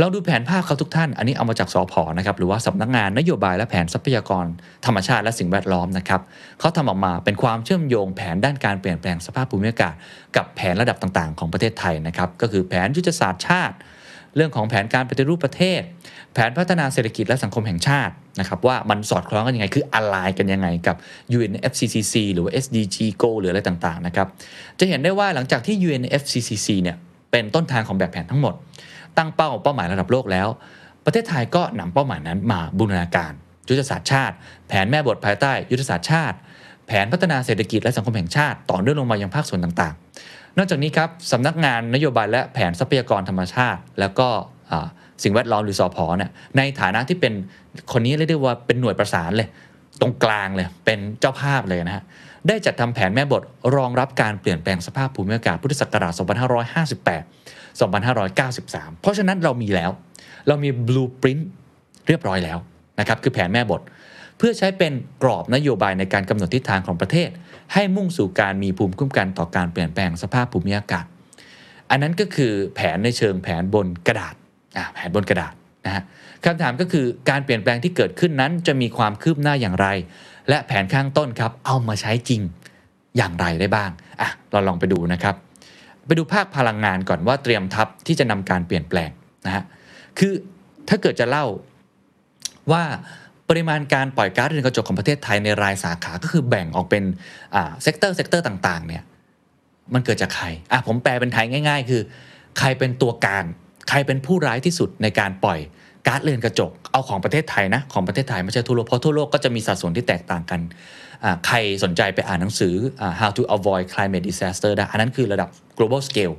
ลองดูแผนภาพเขาทุกท่าน อันนี้เอามาจากสอพอนะครับหรือว่าสำนักงานนโยบายและแผนทรัพยากรธรรมชาติและสิ่งแวดล้อมนะครับเขาทำออกมาเป็นความเชื่อมโยงแผนด้านการเปลี่ยนแปลงสภาพภูมิอากาศ กับแผนระดับต่างๆ ของประเทศไทยนะครับก็คือแผนยุทธศาสตร์ชาติ เรื่องของแผนการปฏิรูปประเทศ แผนพัฒนาเศรษฐกิจและสังคมแห่งชาตินะครับว่ามันสอดคล้องกันยังไงคืออะไรกันยังไงกับ UNFCCC หรือว่า SDG.Go หรืออะไรต่างๆนะครับจะเห็นได้ว่าหลังจากที่ UNFCCC เนี่ยเป็นต้นทางของแบบแผนทั้งหมด ตั้งเป้าเป้าหมายระดับโลกแล้ว ประเทศไทยก็นำเป้าหมายนั้นมาบูรณาการ ยุทธศาสตร์ชาติ แผนแม่บทภายใต้ ยุทธศาสตร์ชาติ แผนพัฒนาเศรษฐกิจและสังคมแห่งชาติ ต่อเนื่องลงมายังภาคส่วนต่างๆ นอกจากนี้ครับสำนักงานนโยบายและแผนทรัพยากรธรรมชาติ แล้วก็สิ่งแวดล้อมหรือสอพอเนี่ยในฐานะที่เป็นคนนี้เรียกได้ว่าเป็นหน่วยประสานเลย ตรงกลางเลยเป็นเจ้าภาพเลยนะฮะได้จัดทำแผนแม่บทรองรับการเปลี่ยนแปลงสภาพภูมิอากาศพุทธศักราช 2558 2593 เพราะฉะนั้นเรามีแล้ว เรามี blueprint เรียบร้อยแล้วนะครับคือแผนแม่บท เพื่อใช้เป็นกรอบนโยบายในการกำหนดทิศทางของประเทศ ให้มุ่งสู่การมีภูมิคุ้มกันต่อการเปลี่ยนแปลงสภาพภูมิอากาศ อันนั้นก็คือแผนในเชิงแผนบนกระดาษแผนบนกระดาษนะฮะคำถามก็คือการเปลี่ยนแปลงที่เกิดขึ้นนั้นจะมีความคืบหน้าอย่างไร และแผนข้างต้นครับเอามาใช้จริงอย่างไรได้บ้างอะเราลองไปดูนะครับ ไปดูภาคพลังงานก่อนว่าเตรียมทัพที่จะนำการเปลี่ยนแปลงนะฮะคือถ้าเกิดจะเล่าว่าปริมาณการปล่อยก๊าซเรือนกระจกของประเทศไทยในรายสาขาก็คือแบ่งออกเป็น sector sector ต่างๆเนี่ยมันเกิดจากใครอะผมแปลเป็นไทยง่าย ๆ คือ ใครเป็นตัวการ ใครเป็นผู้ร้ายที่สุดในการปล่อยก๊าซเรือนกระจก เอาของประเทศไทยนะ ของประเทศไทยไม่ใช่ทั่วโลก เพราะทั่วโลกก็จะมีสัดส่วนที่แตกต่างกันอ่าใครสนใจไปอ่านหนังสือ how to avoid climate disaster ได้ อันนั้นคือระดับ global scale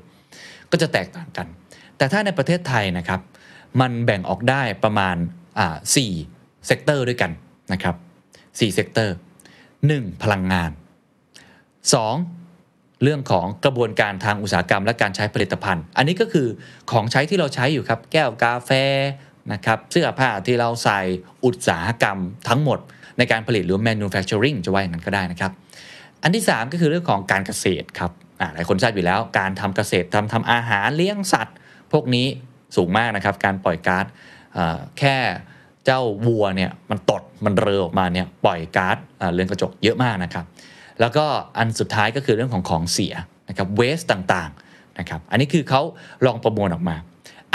ก็จะแตกต่างกัน แต่ถ้าในประเทศไทยนะครับ มันแบ่งออกได้ประมาณสี่ sector ด้วยกันนะครับสี่ sector 1. พลังงาน 2. เรื่องของกระบวนการทางอุตสาหกรรม และการใช้ผลิตภัณฑ์ อันนี้ก็คือของใช้ที่เราใช้อยู่ครับ แก้วกาแฟนะครับเสื้อผ้าที่เราใส่อุตสาหกรรมทั้งหมด ในการผลิตหรือ manufacturing จะว่าอย่างนั้นก็ได้นะครับ อันที่ 3 ก็คือเรื่องของการเกษตรครับ หลายคนทราบอยู่แล้ว การทำเกษตรทำทำอาหารเลี้ยงสัตว์ พวกนี้สูงมากนะครับ การปล่อยก๊าซแค่เจ้าวัวเนี่ยมันตดมันเรอออกมาเนี่ยปล่อยก๊าซเรือนกระจกเยอะมากนะครับ แล้วก็อันสุดท้ายก็คือเรื่องของของเสียนะครับเวสต่างๆนะครับ อันนี้คือเขาลองประมวลออกมา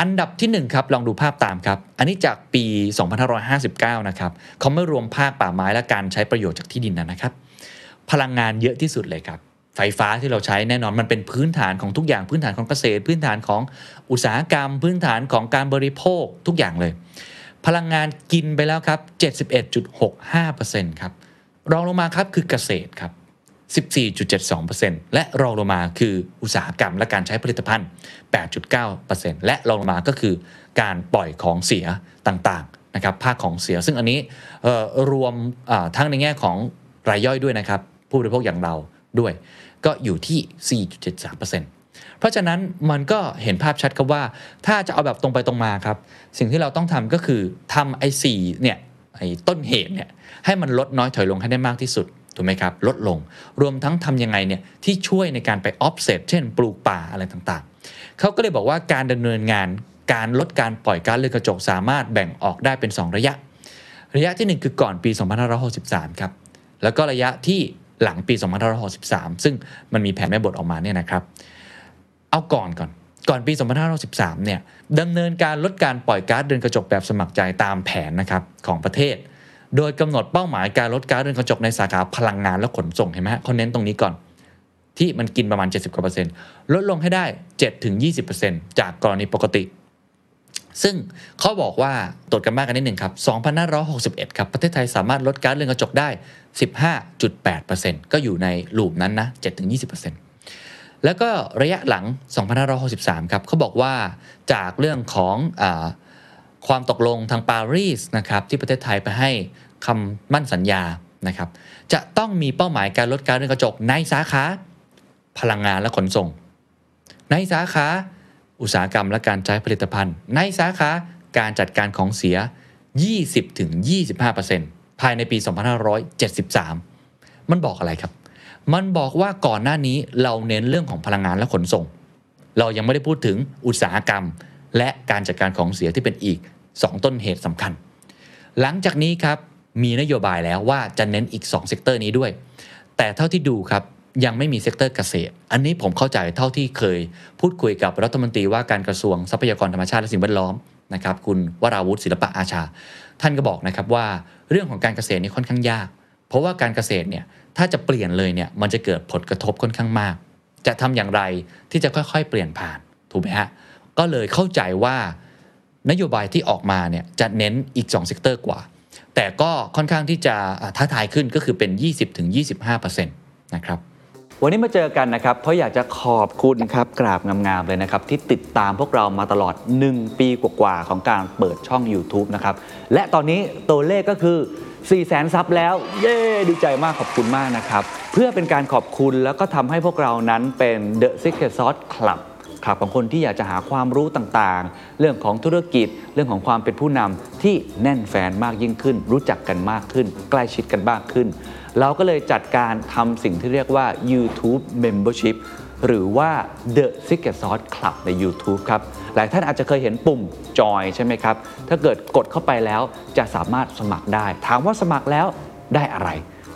อันดับที่1ครับลองดูภาพตามครับ อันนี้จากปี 2559 นะครับเขาไม่รวมภาคป่าไม้และการใช้ประโยชน์จากที่ดินนะครับ พลังงานเยอะที่สุดเลยครับ ฟฟ้าที่เราใช้แน่นอนมันเป็นพื้นฐานของทุกอย่างพื้นฐานของเกษตร พื้นฐานของอุตสาหกรรม พื้นฐานของการบริโภคทุกอย่างเลย พลังงานกินไปแล้วครับ 71.65%ครับรองลงมาครับคือเกษตรครับ14.72%และรองลงมาคืออุตสาหกรรมและการใช้ผลิตภัณฑ์ 8.9%และรองลงมาก็คือการปล่อยของเสียต่างๆนะครับภาคของเสีย ซึ่งอันนี้รวมทั้งในแง่ของรายย่อยด้วยนะครับ ผู้บริโภคอย่างเราด้วย ก็อยู่ที่ 4.73%เพราะฉะนั้นมันก็เห็นภาพชัดครับว่า ถ้าจะเอาแบบตรงไปตรงมาครับ สิ่งที่เราต้องทำก็คือทำไอ้สี่เนี่ยไอ้ต้นเหตุเนี่ยให้มันลดน้อยถอยลงให้ได้มากที่สุดถูกไหมครับ ลดลงรวมทั้งทำยังไงเนี่ยที่ช่วยในการไป offset เช่น ปลูกป่าอะไรต่างๆ เขาก็เลยบอกว่าการดำเนินงานการลดการปล่อยก๊าซเรือนกระจกสามารถแบ่งออกได้เป็น 2 ระยะ ระยะทีหนึ่1 คือก่อนปี 2563 ครับ แล้วก็ระยะที่ หลังปี 2563 ซึ่งมันมีแผนแม่บทออกมาเนี่ยนะครับ เอาก่อนก่อน ก่อนปี 2563เนี่ยดำเนินการลดการปล่อยก๊าซเรือนกระจกแบบสมัครใจตามแผนนะครับของประเทศ โดยกำหนดเป้าหมายการลดก๊าซเรือนกระจกในสาขาพลังงานและขนส่งเห็นไหมฮะเขาเน้นตรงนี้ก่อน ที่มันกินประมาณ 70กว่าเปอร์เซ็นต์ลดลงให้ได้ 7-20%จากกรณีปกติ ซึ่งเขาบอกว่าตรวจกันมากกันนิดหนึ่งครับ 2561 ครับ ประเทศไทยสามารถลดก๊าซเรือนกระจกได้ 15.8%ก็อยู่ในลูปนั้นนะ 7-20%แล้วก็ระยะหลัง 2563 ครับเขาบอกว่าจากเรื่องของอความตกลงทางปารีสนะครับที่ประเทศไทยไปให้คำมั่นสัญญานะครับ จะต้องมีเป้าหมายการลดก๊าซเรือนกระจกในสาขา พลังงานและขนส่ง ในสาขา อุตสาหกรรมและการใช้ผลิตภัณฑ์ ในสาขาการจัดการของเสีย 20-25%ภายในปี 2573 มันบอกอะไรครับ มันบอกว่าก่อนหน้านี้เราเน้นเรื่องของพลังงานและขนส่ง เรายังไม่ได้พูดถึงอุตสาหกรรม และการจัดการของเสียที่เป็นอีก 2 ต้นเหตุสำคัญ หลังจากนี้ครับมีนโยบายแล้วว่าจะเน้นอีก 2 sector นี้ด้วย แต่เท่าที่ดูครับ ยังไม่มี sector เกษตร อันนี้ผมเข้าใจเท่าที่เคยพูดคุยกับรัฐมนตรีว่าการกระทรวงทรัพยากรธรรมชาติและสิ่งแวดล้อมนะครับคุณวราวุฒิศิลปะอาชา ท่านก็บอกนะครับว่าเรื่องของการเกษตรนี่ค่อนข้างยาก เพราะว่าการเกษตรเนี่ยถ้าจะเปลี่ยนเลยเนี่ยมันจะเกิดผลกระทบค่อนข้างมาก จะทำอย่างไรที่จะค่อยๆ เปลี่ยนผ่านถูกไหมฮะก็เลยเข้าใจว่านโยบายที่ออกมาเนี่ยจะเน้นอีก2 sector กว่า แต่ก็ค่อนข้างที่จะท้าทายขึ้นก็คือเป็น 20-25%นะครับ วันนี้มาเจอกันนะครับ เพราะอยากจะขอบคุณครับกราบงามๆเลยนะครับ ที่ติดตามพวกเรามาตลอด 1 ปีกว่าๆของการเปิดช่อง YouTube นะครับ และตอนนี้ตัวเลขก็คือ 4 0 0แสน sub แล้ว เย้ดีใจมากขอบคุณมากนะครับ เพื่อเป็นการขอบคุณแล้วก็ทำให้พวกเรานั้นเป็น The Secret Sauce Club คลับของคนที่อยากจะหาความรู้ต่างๆ เรื่องของธุรกิจ เรื่องของความเป็นผู้นำที่แน่นแฟนมากยิ่งขึ้น รู้จักกันมากขึ้น ใกล้ชิดกันมากขึ้น เราก็เลยจัดการทำสิ่งที่เรียกว่า YouTube Membership หรือว่า The Secret Sauce Club ใน YouTube ครับ หลายท่านอาจจะเคยเห็นปุ่มจอยใช่ไหมครับ ถ้าเกิดกดเข้าไปแล้วจะสามารถสมัครได้ ถามว่าสมัครแล้วได้อะไร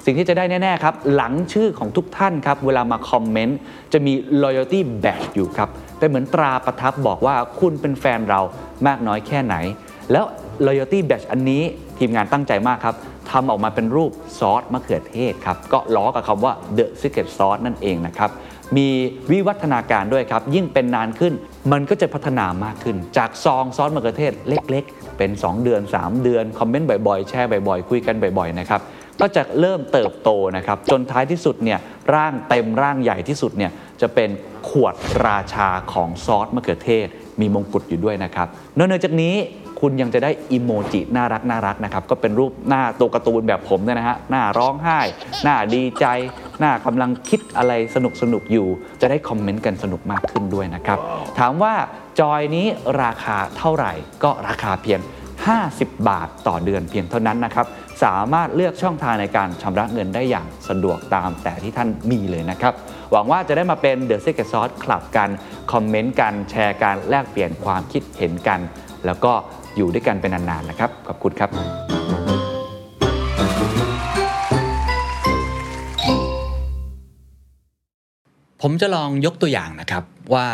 สิ่งที่จะได้แน่ ๆ ครับ หลังชื่อของทุกท่านครับ เวลามาคอมเมนต์ จะมี loyalty badge อยู่ครับเป็นเหมือนตราประทับบอกว่าคุณเป็นแฟนเรามากน้อยแค่ไหน แล้ว loyalty badge อันนี้ทีมงานตั้งใจมากครับ ทำออกมาเป็นรูปซอสมะเขือเทศครับ ก็ล้อกับคำว่า the secret sauce นั่นเองนะครับ มีวิวัฒนาการด้วยครับ ยิ่งเป็นนานขึ้น มันก็จะพัฒนามากขึ้น จากซองซอสมะเขือเทศเล็ก ๆ เป็น 2 เดือน 3 เดือน คอมเมนต์บ่อยๆ แชร์บ่อยๆ คุยกันบ่อยๆ นะครับ ก็จะเริ่มเติบโตนะครับ จนท้ายที่สุดเนี่ยร่างเต็มร่างใหญ่ที่สุดเนี่ยจะเป็นขวดราชาของซอสมะเขือเทศ มีมงกุฎอยู่ด้วยนะครับนอกจากนี้ คุณยังจะได้อิโมจิน่ารักน่ารักนะครับ ก็เป็นรูปหน้าตัวการ์ตูนแบบผมเนี่ยนะฮะหน้าร้องไห้ หน้าดีใจ หน้ากำลังคิดอะไรสนุกสนุกๆอยู่ จะได้คอมเมนต์กันสนุกมากขึ้นด้วยนะครับ ถามว่าจอยนี้ราคาเท่าไหร่ ก็ราคาเพียง 50 บาทต่อเดือนเพียงเท่านั้นนะครับสามารถเลือกช่องทางในการชำระเงินได้อย่างสะดวกตามแต่ที่ท่านมีเลยนะครับ หวังว่าจะได้มาเป็น The Secret Sauce คลับกัน คอมเมนต์กัน แชร์กัน แลกเปลี่ยนความคิดเห็นกัน แล้วก็ อยู่ด้วยกันเป็นนานๆนะครับ ขอบคุณครับผมจะลองยกตัวอย่างนะครับว่า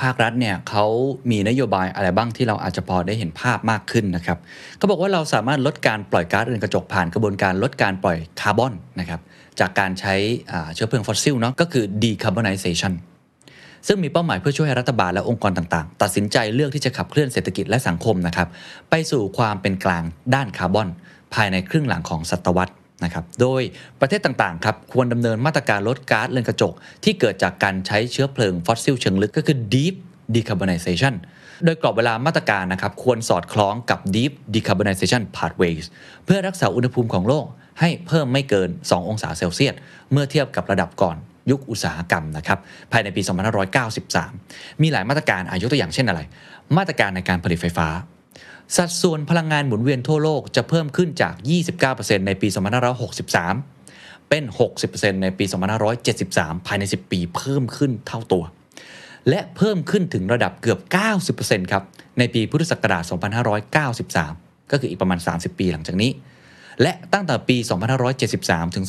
ภาครัฐเนี่ยเขามีนโยบายอะไรบ้างที่เราอาจจะพอได้เห็นภาพมากขึ้นนะครับเขาบอกว่าเราสามารถลดการปล่อยก๊าซเรือนกระจกผ่านกระบวนการลดการปล่อยคาร์บอนนะครับจากการใช้เชื้อเพลิงฟอสซิลเนาะก็คือ decarbonization ซึ่งมีเป้าหมายเพื่อช่วยให้รัฐบาลและองค์กรต่างๆ ตัดสินใจเลือกที่จะขับเคลื่อนเศรษฐกิจและสังคมนะครับไปสู่ความเป็นกลางด้านคาร์บอน ภายในครึ่งหลังของศตวรรษนะครับ โดยประเทศต่างๆครับควรดำเนินมาตรการลดก๊าซเรือนกระจก ที่เกิดจากการใช้เชื้อเพลิงฟอสซิลเชิงลึกก็คือ deep decarbonization โดยกรอบเวลามาตรการนะครับควรสอดคล้องกับ deep decarbonization pathways เพื่อรักษาอุณหภูมิของโลกให้เพิ่มไม่เกิน 2 องศาเซลเซียส เมื่อเทียบกับระดับก่อน ยุคอุตสาหกรรมนะครับภายในปี 2593 มีหลายมาตรการอะยกตัวอย่างเช่นอะไร มาตรการในการผลิตไฟฟ้า สัดส่วนพลังงานหมุนเวียนทั่วโลกจะเพิ่มขึ้นจาก 29%ในปี 2563 เป็น 60%ในปี 2573 ภายใน 10 ปีเพิ่มขึ้นเท่าตัว และเพิ่มขึ้นถึงระดับเกือบ 90%ครับในปีพุทธศักราช 2593 ก็คืออีกประมาณ 30 ปีหลังจากนี้และตั้งแต่ปี 2573 ถึง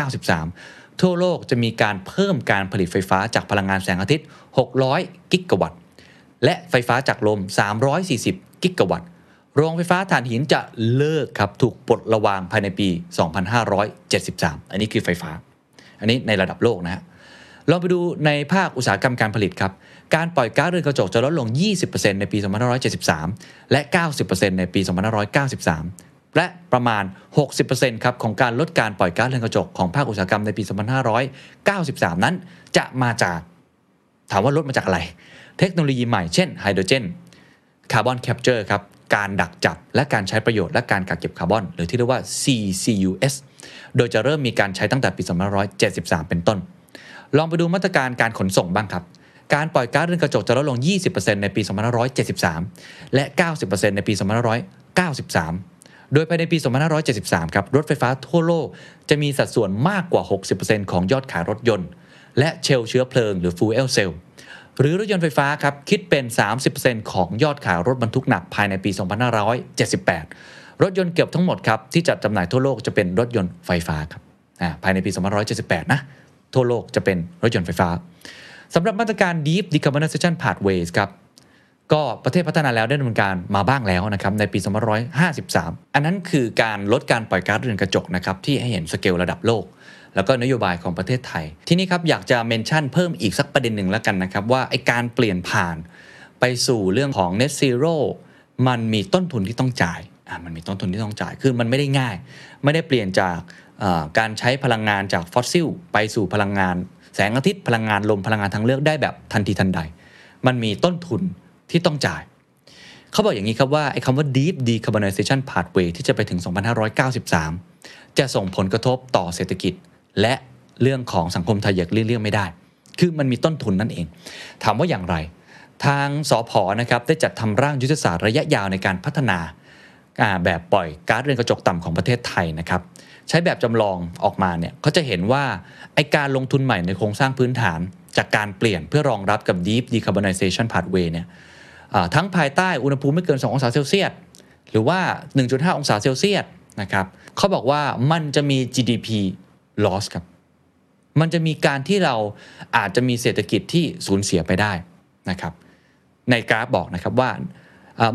2593 ทั่วโลกจะมีการเพิ่มการผลิตไฟฟ้าจากพลังงานแสงอาทิตย์ 600 กิกะวัตต์ และไฟฟ้าจากลม 340 กิกะวัตต์ โรงไฟฟ้าถ่านหินจะเลิกครับถูกปลดระวางภายในปี 2573 อันนี้คือไฟฟ้า อันนี้ในระดับโลกนะฮะลองไปดูในภาคอุตสาหกรรมการผลิตครับ การปล่อยก๊าซเรือนกระจกจะลดลง 20%ในปี 2573 และ 90%ในปี 2593 และประมาณ 60%ครับของการลดการปล่อยก๊าซเรือนกระจกของภาคอุตสาหกรรมในปี 2593 นั้น จะมาจากถามว่าลดมาจากอะไร เทคโนโลยีใหม่เช่นไฮโดรเจน carbon capture ครับการดักจับและการใช้ประโยชน์และการกักเก็บคาร์บอน หรือที่เรียกว่า CCUS โดยจะเริ่มมีการใช้ตั้งแต่ปี2573 เป็นต้น ลองไปดูมาตรการการขนส่งบ้างครับ การปล่อยก๊าซเรือนกระจกจะลดลง 20%ในปี 2573 และ 90%ในปี 2593 โดยภายในปี 2573 ครับ รถไฟฟ้าทั่วโลกจะมีสัดส่วนมากกว่า 60%ของยอดขายรถยนต์ และเชลเชื้อเพลิงหรือ fuel cell หรือรถยนต์ไฟฟ้าครับ คิดเป็น 30%ของยอดขายรถบรรทุกหนักภายในปี 2578 รถยนต์เกือบทั้งหมดครับ ที่จัดจำหน่ายทั่วโลกจะเป็นรถยนต์ไฟฟ้าครับภายในปี 2578 นะ ทั่วโลกจะเป็นรถยนต์ไฟฟ้าสำหรับมาตรการ Deep Decarbonization Pathways ครับ ก็ประเทศพัฒนาแล้วได้ดำเนินการมาบ้างแล้วนะครับในปี 2553 อันนั้นคือการลดการปล่อยก๊าซเรือนกระจกนะครับที่ให้เห็นสเกลระดับโลก แล้วก็นโยบายของประเทศไทย ที่นี่ครับอยากจะ mention เพิ่มอีกสักประเด็นหนึ่งแล้วกันนะครับว่าไอการเปลี่ยนผ่านไปสู่เรื่องของ Net Zero มันมีต้นทุนที่ต้องจ่ายอะมันมีต้นทุนที่ต้องจ่าย คือมันไม่ได้ง่าย ไม่ได้เปลี่ยนจากการใช้พลังงานจากฟอสซิลไปสู่พลังงาน แสงอาทิตย์พลังงานลมพลังงานทางเลือกได้แบบทันทีทันใด มันมีต้นทุน ที่ต้องจ่าย เขาบอกอย่างนี้ครับว่าไอ้คำว่า deep decarbonization pathway ที่จะไปถึง 2593 จะส่งผลกระทบต่อเศรษฐกิจ และเรื่องของสังคมไทยอย่างเลี่ยงไม่ได้ คือมันมีต้นทุนนั่นเอง ถามว่าอย่างไร ทางสอพอนะครับได้จัดทำร่างยุทธศาสตร์ระยะยาวในการพัฒนาแบบปล่อยก๊าซเรือนกระจกต่ำของประเทศไทยนะครับใช้แบบจำลองออกมาเนี่ยเขาจะเห็นว่าไอการลงทุนใหม่ในโครงสร้างพื้นฐานจากการเปลี่ยนเพื่อรองรับกับ deep decarbonization pathway เนี่ย ทั้งภายใต้อุณหภูมิไม่เกิน 2 องศาเซลเซียสหรือว่า 1.5 องศาเซลเซียสนะครับเขาบอกว่ามันจะมี GDP loss ครับมันจะมีการที่เราอาจจะมีเศรษฐกิจที่สูญเสียไปได้นะครับในกราฟบอกนะครับว่า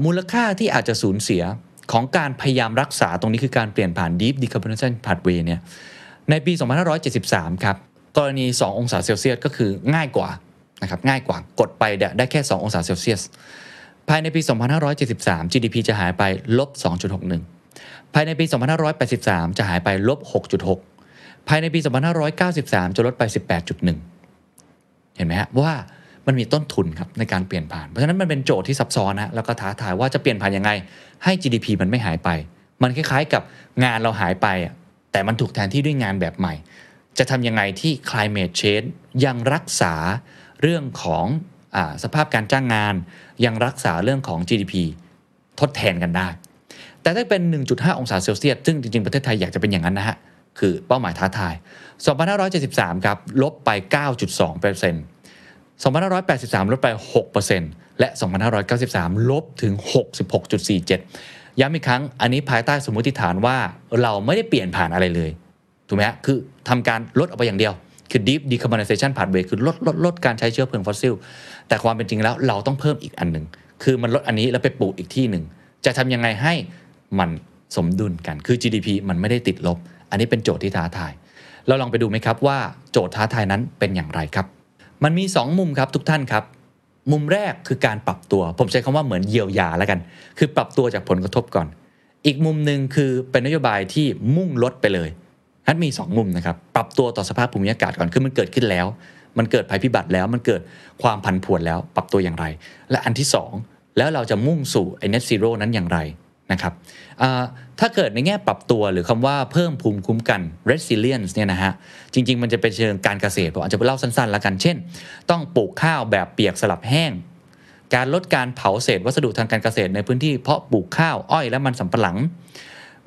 มูลค่าที่อาจจะสูญเสียของการพยายามรักษาตรงนี้คือการเปลี่ยนผ่าน Deep Decarbonization Pathway เนี่ยในปี 2573 ครับ กรณี 2 องศาเซลเซียสก็คือง่ายกว่านะครับง่ายกว่ากดไปได้แค่ 2 องศาเซลเซียส ภายในปี 2573 GDP จะหายไปลบ 2.61 ภายในปี 2583 จะหายไปลบ 6.6 ภายในปี 2593 จะลดไป 18.1 เห็นไหมฮะว่ามันมีต้นทุนครับในการเปลี่ยนผ่าน เพราะฉะนั้นมันเป็นโจทย์ที่ซับซ้อนนะแล้วก็ท้าทายว่าจะเปลี่ยนผ่านยังไง ให้ GDP มันไม่หายไป มันคล้ายๆกับงานเราหายไปอะแต่มันถูกแทนที่ด้วยงานแบบใหม่ จะทำยังไงที่ climate change ยังรักษาเรื่องของ สภาพการจ้างงานยังรักษาเรื่องของ GDP ทดแทนกันได้ แต่ถ้าเป็น 1.5 องศาเซลเซียส ซึ่งจริงๆ ประเทศไทยอยากจะเป็นอย่างนั้นนะฮะ คือเป้าหมายท้าทาย 2573 ครับ ลบไป 9.2% 2583 ลดไป 6%และ 2593 ลบถึง 66.47 ย้ำอีกครั้ง อันนี้ภายใต้สมมติฐานว่าเราไม่ได้เปลี่ยนผ่านอะไรเลย ถูกไหมฮะ คือทำการลดออกไปอย่างเดียว คือ deep decarbonization pathway คือลดลดลดการใช้เชื้อเพลิงฟอสซิล แต่ความเป็นจริงแล้วเราต้องเพิ่มอีกอันหนึ่งคือมันลดอันนี้แล้วไปปลูกอีกที่หนึ่งจะทำยังไงให้มันสมดุลกันคือ GDP มันไม่ได้ติดลบ อันนี้เป็นโจทย์ที่ท้าทาย เราลองไปดูไหมครับว่าโจทย์ท้าทายนั้นเป็นอย่างไรครับ มันมี 2 มุมครับทุกท่านครับ มุมแรกคือการปรับตัว ผมใช้คำว่าเหมือนเยียวยาแล้วกัน คือปรับตัวจากผลกระทบก่อน อีกมุมหนึ่งคือเป็นนโยบายที่มุ่งลดไปเลยนั้นมี 2 มุมนะครับ ปรับตัวต่อสภาพภูมิอากาศก่อนคือมันเกิดขึ้นแล้ว มันเกิดภัยพิบัติแล้วมันเกิดความผันผวนแล้วปรับตัวอย่างไร และอันที่ 2 แล้วเราจะมุ่งสู่ไอ้ net zero นั้นอย่างไรนะครับถ้าเกิดในแง่ปรับตัวหรือคำว่าเพิ่มภูมิคุ้มกัน resilience เนี่ยนะฮะจริง ๆ มันจะเป็นเชิงการเกษตรผมอาจจะเล่าสั้นๆแล้วกันเช่น ต้องปลูกข้าวแบบเปียกสลับแห้ง การลดการเผาเศษวัสดุทางการเกษตรในพื้นที่เพาะปลูกข้าวอ้อยและมันสำปะหลัง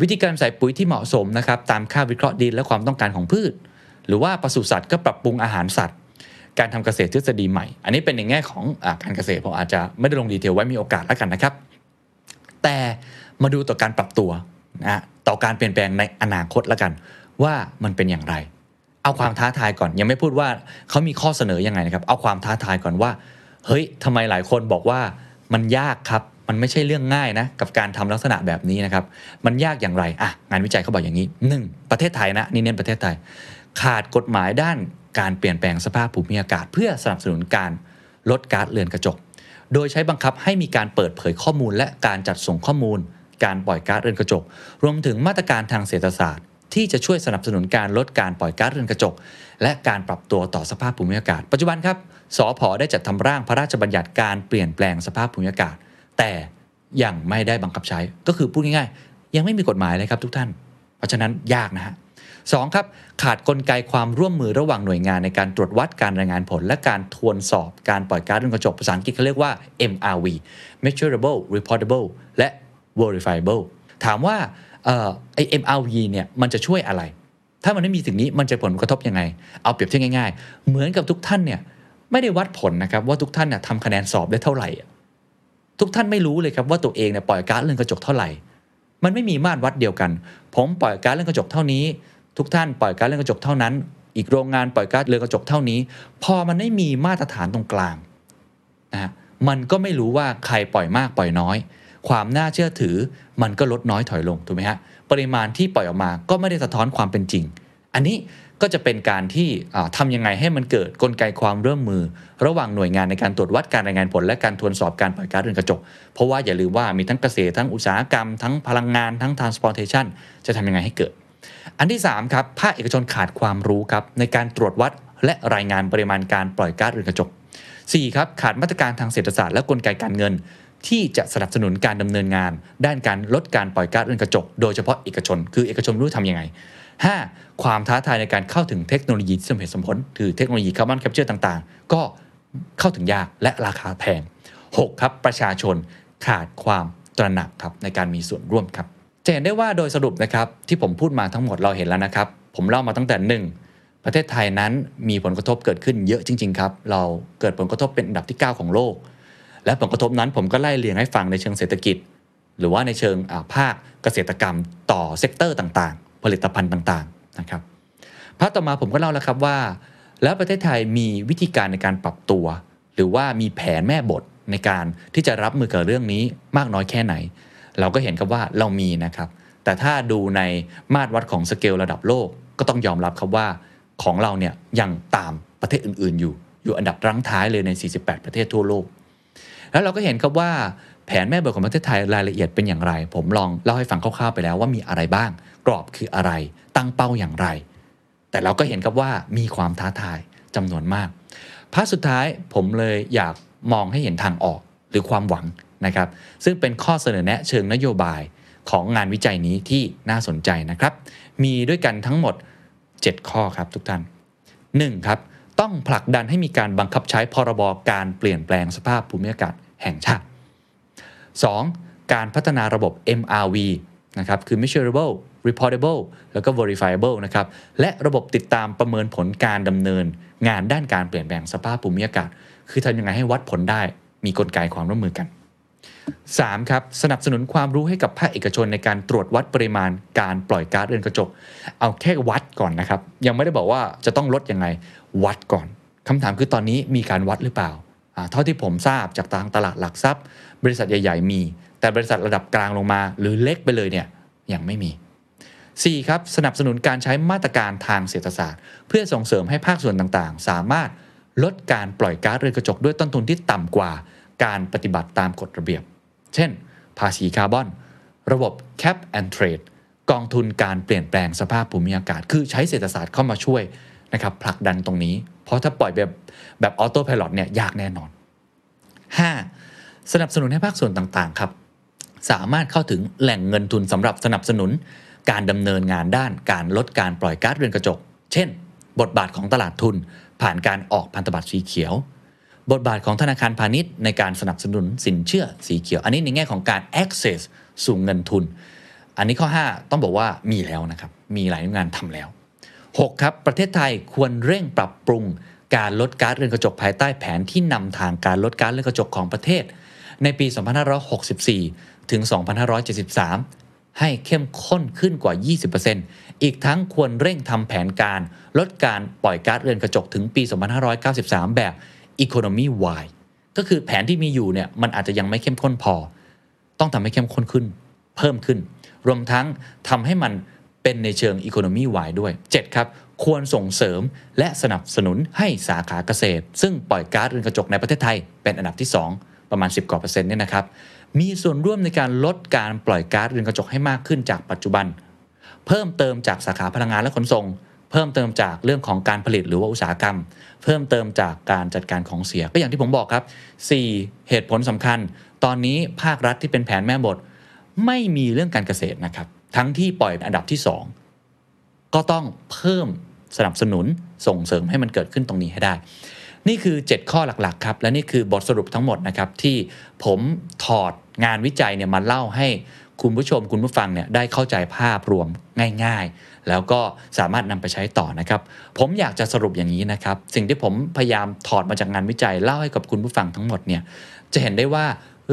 วิธีการใส่ปุ๋ยที่เหมาะสมนะครับตามค่าวิเคราะห์ดินและความต้องการของพืช หรือว่าปศุสัตว์ก็ปรับปรุงอาหารสัตว์ การทำเกษตรทฤษฎีใหม่ อันนี้เป็นในแง่ของอการเกษตรผมอาจจะไม่ได้ลงดีเทลไว้มีโอกาสแล้วกันนะครับ แต่มาดูต่อการปรับตัวนะต่อการเปลี่ยนแปลงในอนาคตแล้วกัน ว่ามันเป็นอย่างไร เอาความท้าทายก่อน ยังไม่พูดว่าเขามีข้อเสนอยังไงนะครับ เอาความท้าทายก่อนว่า เฮ้ยทำไมหลายคนบอกว่ามันยากครับมันไม่ใช่เรื่องง่ายนะกับการทำลักษณะแบบนี้นะครับ มันยากอย่างไรอะงานวิจัยเขาบอกอย่างนี้ 1. ประเทศไทยนะนี่เน้นประเทศไทย ขาดกฎหมายด้านการเปลี่ยนแปลงสภาพภูมิอากาศ เพื่อสนับสนุนการลดก๊าซเรือนกระจก โดยใช้บังคับให้มีการเปิดเผยข้อมูล และการจัดส่งข้อมูล การปล่อยก๊าซเรือนกระจก รวมถึงมาตรการทางเศรษฐศาสตร์ ที่จะช่วยสนับสนุนการลดการปล่อยก๊าซเรือนกระจก และการปรับตัวต่อสภาพภูมิอากาศ ปัจจุบันครับสพได้จัดทำร่างพระราชบัญญัติการเปลี่ยนแปลงสภาพภูมิอากาศ แต่ยังไม่ได้บังคับใช้ ก็คือพูดง่ายๆ ยังไม่มีกฎหมายเลยครับทุกท่าน เพราะฉะนั้นยากนะฮะ สองครับขาดกลไกความร่วมมือระหว่างหน่วยงานในการตรวจวัดการรายงานผล และการทวนสอบการปล่อยก๊าซเรือนกระจกภาษาอังกฤษเขาเรียกว่า MRV measurable reportable และ verifiable ถามว่าเอ่อไอ MRV เนี่ยมันจะช่วยอะไร ถ้ามันไม่มีสิ่งนี้มันจะผลกระทบยังไง เอาเปรียบเทียบง่ายๆ เหมือนกับทุกท่านเนี่ยไม่ได้วัดผลนะครับว่าทุกท่านเนี่ยทำคะแนนสอบได้เท่าไหร่ ทุกท่านไม่รู้เลยครับว่าตัวเองเนี่ยปล่อยก๊าซเรือนกระจกเท่าไหร่ มันไม่มีมาตรวัดเดียวกัน ผมปล่อยก๊าซเรือนกระจกเท่านี้ ทุกท่านปล่อยก๊าซเรือนกระจกเท่านั้น อีกโรงงานปล่อยก๊าซเรือนกระจกเท่านี้ พอมันไม่มีมาตรฐานตรงกลางนะฮะมันก็ไม่รู้ว่าใครปล่อยมากปล่อยน้อย ความน่าเชื่อถือมันก็ลดน้อยถอยลงถูกไหมฮะปริมาณที่ปล่อยออกมาก็ไม่ได้สะท้อนความเป็นจริง อันนี้ก็จะเป็นการที่อ่าทำยังไงให้มันเกิดกลไกความร่วมมือ ระหว่างหน่วยงานในการตรวจวัดการรายงานผล และการทวนสอบการปล่อยก๊าซเรือนกระจก เพราะว่าอย่าลืมว่ามีทั้งเกษตรทั้งอุตสาหกรรม ทั้งพลังงานทั้ง transportation จะทำยังไงให้เกิด อันที่3ครับภาคเอกชนขาดความรู้ครับในการตรวจวัดและรายงานปริมาณการปล่อยก๊าซเรือนกระจก 4. ครับขาดมาตรการทางเศรษฐศาสตร์และกลไกการเงิน ที่จะสนับสนุนการดำเนินงาน ด้านการลดการปล่อยก๊าซเรือนกระจก โดยเฉพาะเอกชน คือเอกชนรู้ทำยังไง 5. ความท้าทายในการเข้าถึงเทคโนโลยีที่สมเหตุสมผลคือเทคโนโลยี carbon capture ต่างๆ ก็เข้าถึงยากและราคาแพง 6. ครับประชาชนขาดความตระหนักครับในการมีส่วนร่วมครับ จะเห็นได้ว่าโดยสรุปนะครับที่ผมพูดมาทั้งหมดเราเห็นแล้วนะครับ ผมเล่ามาตั้งแต่หนึ่งประเทศไทยนั้นมีผลกระทบเกิดขึ้นเยอะจริง ๆ ครับ เราเกิดผลกระทบเป็นอันดับที่ 9 ของโลก และผลกระทบนั้นผมก็ไล่เรียงให้ฟังในเชิงเศรษฐกิจ หรือว่าในเชิงอ่าภาคเกษตรกรรมต่อ sector ต่างๆ ผลิตภัณฑ์ต่างๆนะครับภาพต่อมาผมก็เล่าแล้วครับว่า แล้วประเทศไทยมีวิธีการในการปรับตัว หรือว่ามีแผนแม่บทในการที่จะรับมือกับเรื่องนี้มากน้อยแค่ไหน เราก็เห็นครับว่าเรามีนะครับ แต่ถ้าดูในมาตรวัดของสเกลระดับโลกก็ต้องยอมรับครับว่าของเราเนี่ยยังตามประเทศอื่นๆอยู่ อยู่อันดับรั้งท้ายเลยใน 48 ประเทศทั่วโลก แล้วเราก็เห็นครับว่าแผนแม่บทของประเทศไทยรายละเอียดเป็นอย่างไร ผมลองเล่าให้ฟังคร่าวๆไปแล้วว่ามีอะไรบ้าง กรอบคืออะไร ตั้งเป้าอย่างไร แต่เราก็เห็นครับว่ามีความท้าทายจำนวนมากพาร์ทสุดท้ายผมเลยอยากมองให้เห็นทางออกหรือความหวัง นะครับซึ่งเป็นข้อเสนอแนะเชิงนโยบายของงานวิจัยนี้ที่น่าสนใจนะครับ มีด้วยกันทั้งหมด 7 ข้อครับทุกท่าน 1. ครับต้องผลักดันให้มีการบังคับใช้พรบการเปลี่ยนแปลงสภาพภูมิอากาศแห่งชาติ 2. การพัฒนาระบบ MRV นะครับคือ measurable reportable แล้วก็ verifiable นะครับและระบบติดตามประเมินผลการดำเนิน งานด้านการเปลี่ยนแปลงสภาพภูมิอากาศ คือทำยังไงให้วัดผลได้มีกลไกความร่วมมือกัน 3. ครับสนับสนุนความรู้ให้กับภาคเอกชนในการตรวจวัดปริมาณการปล่อยก๊าซเรือนกระจก เอาแค่วัดก่อนนะครับ ยังไม่ได้บอกว่าจะต้องลดยังไงวัดก่อนคำถามคือตอนนี้มีการวัดหรือเปล่า เท่าที่ผมทราบจากทางตลาดหลักทรัพย์ บริษัทใหญ่ ๆ มี แต่บริษัทระดับกลางลงมา หรือเล็กไปเลยเนี่ยยังไม่มี 4. ครับสนับสนุนการใช้มาตรการทางเศรษฐศาสตร์ เพื่อส่งเสริมให้ภาคส่วนต่างๆ สามารถลดการปล่อยก๊าซเรือนกระจกด้วยต้นทุนที่ต่ำกว่า การปฏิบัติตามกฎระเบียบ เช่น ภาษีคาร์บอน ระบบ cap and trade กองทุนการเปลี่ยนแปลงสภาพภูมิอากาศ คือใช้เศรษฐศาสตร์เข้ามาช่วยนะครับผลักดันตรงนี้ เพราะถ้าปล่อยแบบแบบออโต้พายロเนี่ยยากแน่นอน 5. สนับสนุนให้ภาคส่วนต่างๆครับสามารถเข้าถึงแหล่งเงินทุนสำหรับสนับสนุน การดำเนินงานด้านการลดการปล่อยก๊าซเรือนกระจก เช่น บทบาทของตลาดทุน ผ่านการออกพันธบัตรสีเขียว บทบาทของธนาคารพาณิชย์ในการสนับสนุนสินเชื่อสีเขียว อันนี้ในแง่ของการ access สู่เงินทุน อันนี้ข้อ 5 ต้องบอกว่ามีแล้วนะครับ มีหลายหน่วยงานทำแล้ว 6. ครับ ประเทศไทยควรเร่งปรับปรุง การลดก๊าซเรือนกระจกภายใต้แผนที่นำทางการลดก๊าซเรือนกระจกของประเทศ ในปี 2564 ถึง 2573 ให้เข้มข้นขึ้นกว่า 20%อีกทั้งควรเร่งทำแผนการลดการปล่อยก๊าซเรือนกระจกถึงปี 2593 แบบ Economy Wide ก็คือแผนที่มีอยู่เนี่ยมันอาจจะยังไม่เข้มข้นพอ ต้องทำให้เข้มข้นขึ้น เพิ่มขึ้น รวมทั้งทำให้มันเป็นในเชิง Economy Wide ด้วย 7. ครับ ควรส่งเสริมและสนับสนุนให้สาขาเกษตร ซึ่งปล่อยก๊าซเรือนกระจกในประเทศไทย เป็นอันดับที่ 2 ประมาณ 10กว่าเปอร์เซ็นต์เนี่ยนะครับมีส่วนร่วมในการลดการปล่อยก๊าซเรือนกระจกให้มากขึ้นจากปัจจุบัน เพิ่มเติมจากสาขาพลังงานและขนส่ง เพิ่มเติมจากเรื่องของการผลิตหรือว่าอุตสาหกรรม เพิ่มเติมจากการจัดการของเสีย ก็อย่างที่ผมบอกครับ 4. เหตุผลสำคัญ ตอนนี้ภาครัฐที่เป็นแผนแม่บท ไม่มีเรื่องการเกษตรนะครับ ทั้งที่ปล่อยอันดับที่ 2 ก็ต้องเพิ่มสนับสนุนส่งเสริมให้มันเกิดขึ้นตรงนี้ให้ได้ นี่คือ 7 ข้อหลักๆครับ และนี่คือบทสรุปทั้งหมดนะครับที่ผมถอดงานวิจัยเนี่ยมาเล่าให้คุณผู้ชมคุณผู้ฟังเนี่ยได้เข้าใจภาพรวมง่าย แล้วก็สามารถนำไปใช้ต่อนะครับ ผมอยากจะสรุปอย่างนี้นะครับ สิ่งที่ผมพยายามถอดมาจากงานวิจัยเล่าให้กับคุณผู้ฟังทั้งหมดเนี่ยจะเห็นได้ว่า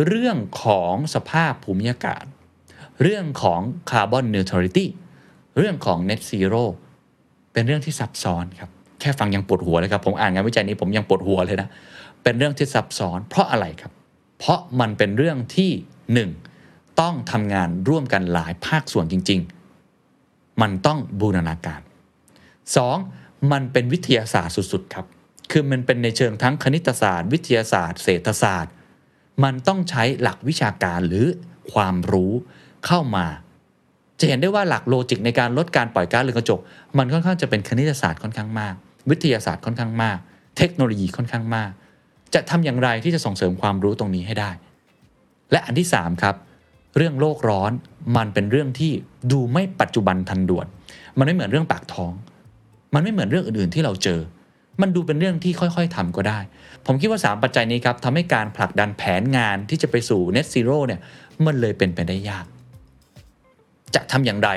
เรื่องของสภาพภูมิอากาศ เรื่องของคาร์บอนนิวทรัลิตี้เรื่องของ net zero เป็นเรื่องที่ซับซ้อนครับ แค่ฟังยังปวดหัวเลยครับ ผมอ่านงานวิจัยนี้ผมยังปวดหัวเลยนะ เป็นเรื่องที่ซับซ้อน เพราะอะไรครับ เพราะมันเป็นเรื่องที่ 1. ต้องทำงานร่วมกันหลายภาคส่วนจริง ๆ มันต้องบูรณาการ 2. มันเป็นวิทยาศาสตร์สุด ๆ ครับ คือมันเป็นในเชิงทั้งคณิตศาสตร์ วิทยาศาสตร์ เศรษฐศาสตร์ มันต้องใช้หลักวิชาการหรือความรู้เข้ามา จะเห็นได้ว่าหลักโลจิกในการลดการปล่อยก๊าซเรือนกระจก มันค่อนข้างจะเป็นคณิตศาสตร์ค่อนข้างมาก วิทยาศาสตร์ค่อนข้างมาก เทคโนโลยีค่อนข้างมาก จะทำอย่างไรที่จะส่งเสริมความรู้ตรงนี้ให้ได้ และอันที่3ครับ เรื่องโลกร้อนมันเป็นเรื่องที่ดูไม่ปัจจุบันทันด่วน มันไม่เหมือนเรื่องปากท้อง มันไม่เหมือนเรื่องอื่นๆที่เราเจอ มันดูเป็นเรื่องที่ค่อยๆทำก็ได้ ผมคิดว่า 3 ปัจจัยนี้ครับทำให้การผลักดันแผนงานที่จะไปสู่ net zero เนี่ยมันเลยเป็นไปได้ยาก จะทำอย่างไร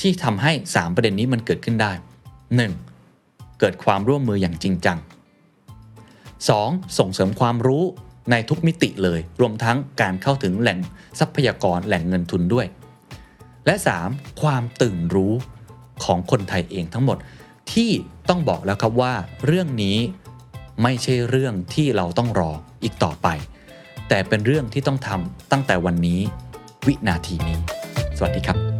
ที่ทำให้ 3 ประเด็นนี้มันเกิดขึ้นได้ 1. เกิดความร่วมมืออย่างจริงจัง 2. ส่งเสริมความรู้ ในทุกมิติเลย รวมทั้งการเข้าถึงแหล่งทรัพยากรแหล่งเงินทุนด้วย และ 3. ความตื่นรู้ของคนไทยเองทั้งหมดที่ต้องบอกแล้วครับว่า เรื่องนี้ไม่ใช่เรื่องที่เราต้องรออีกต่อไป แต่เป็นเรื่องที่ต้องทำตั้งแต่วันนี้ วินาทีนี้ สวัสดีครับ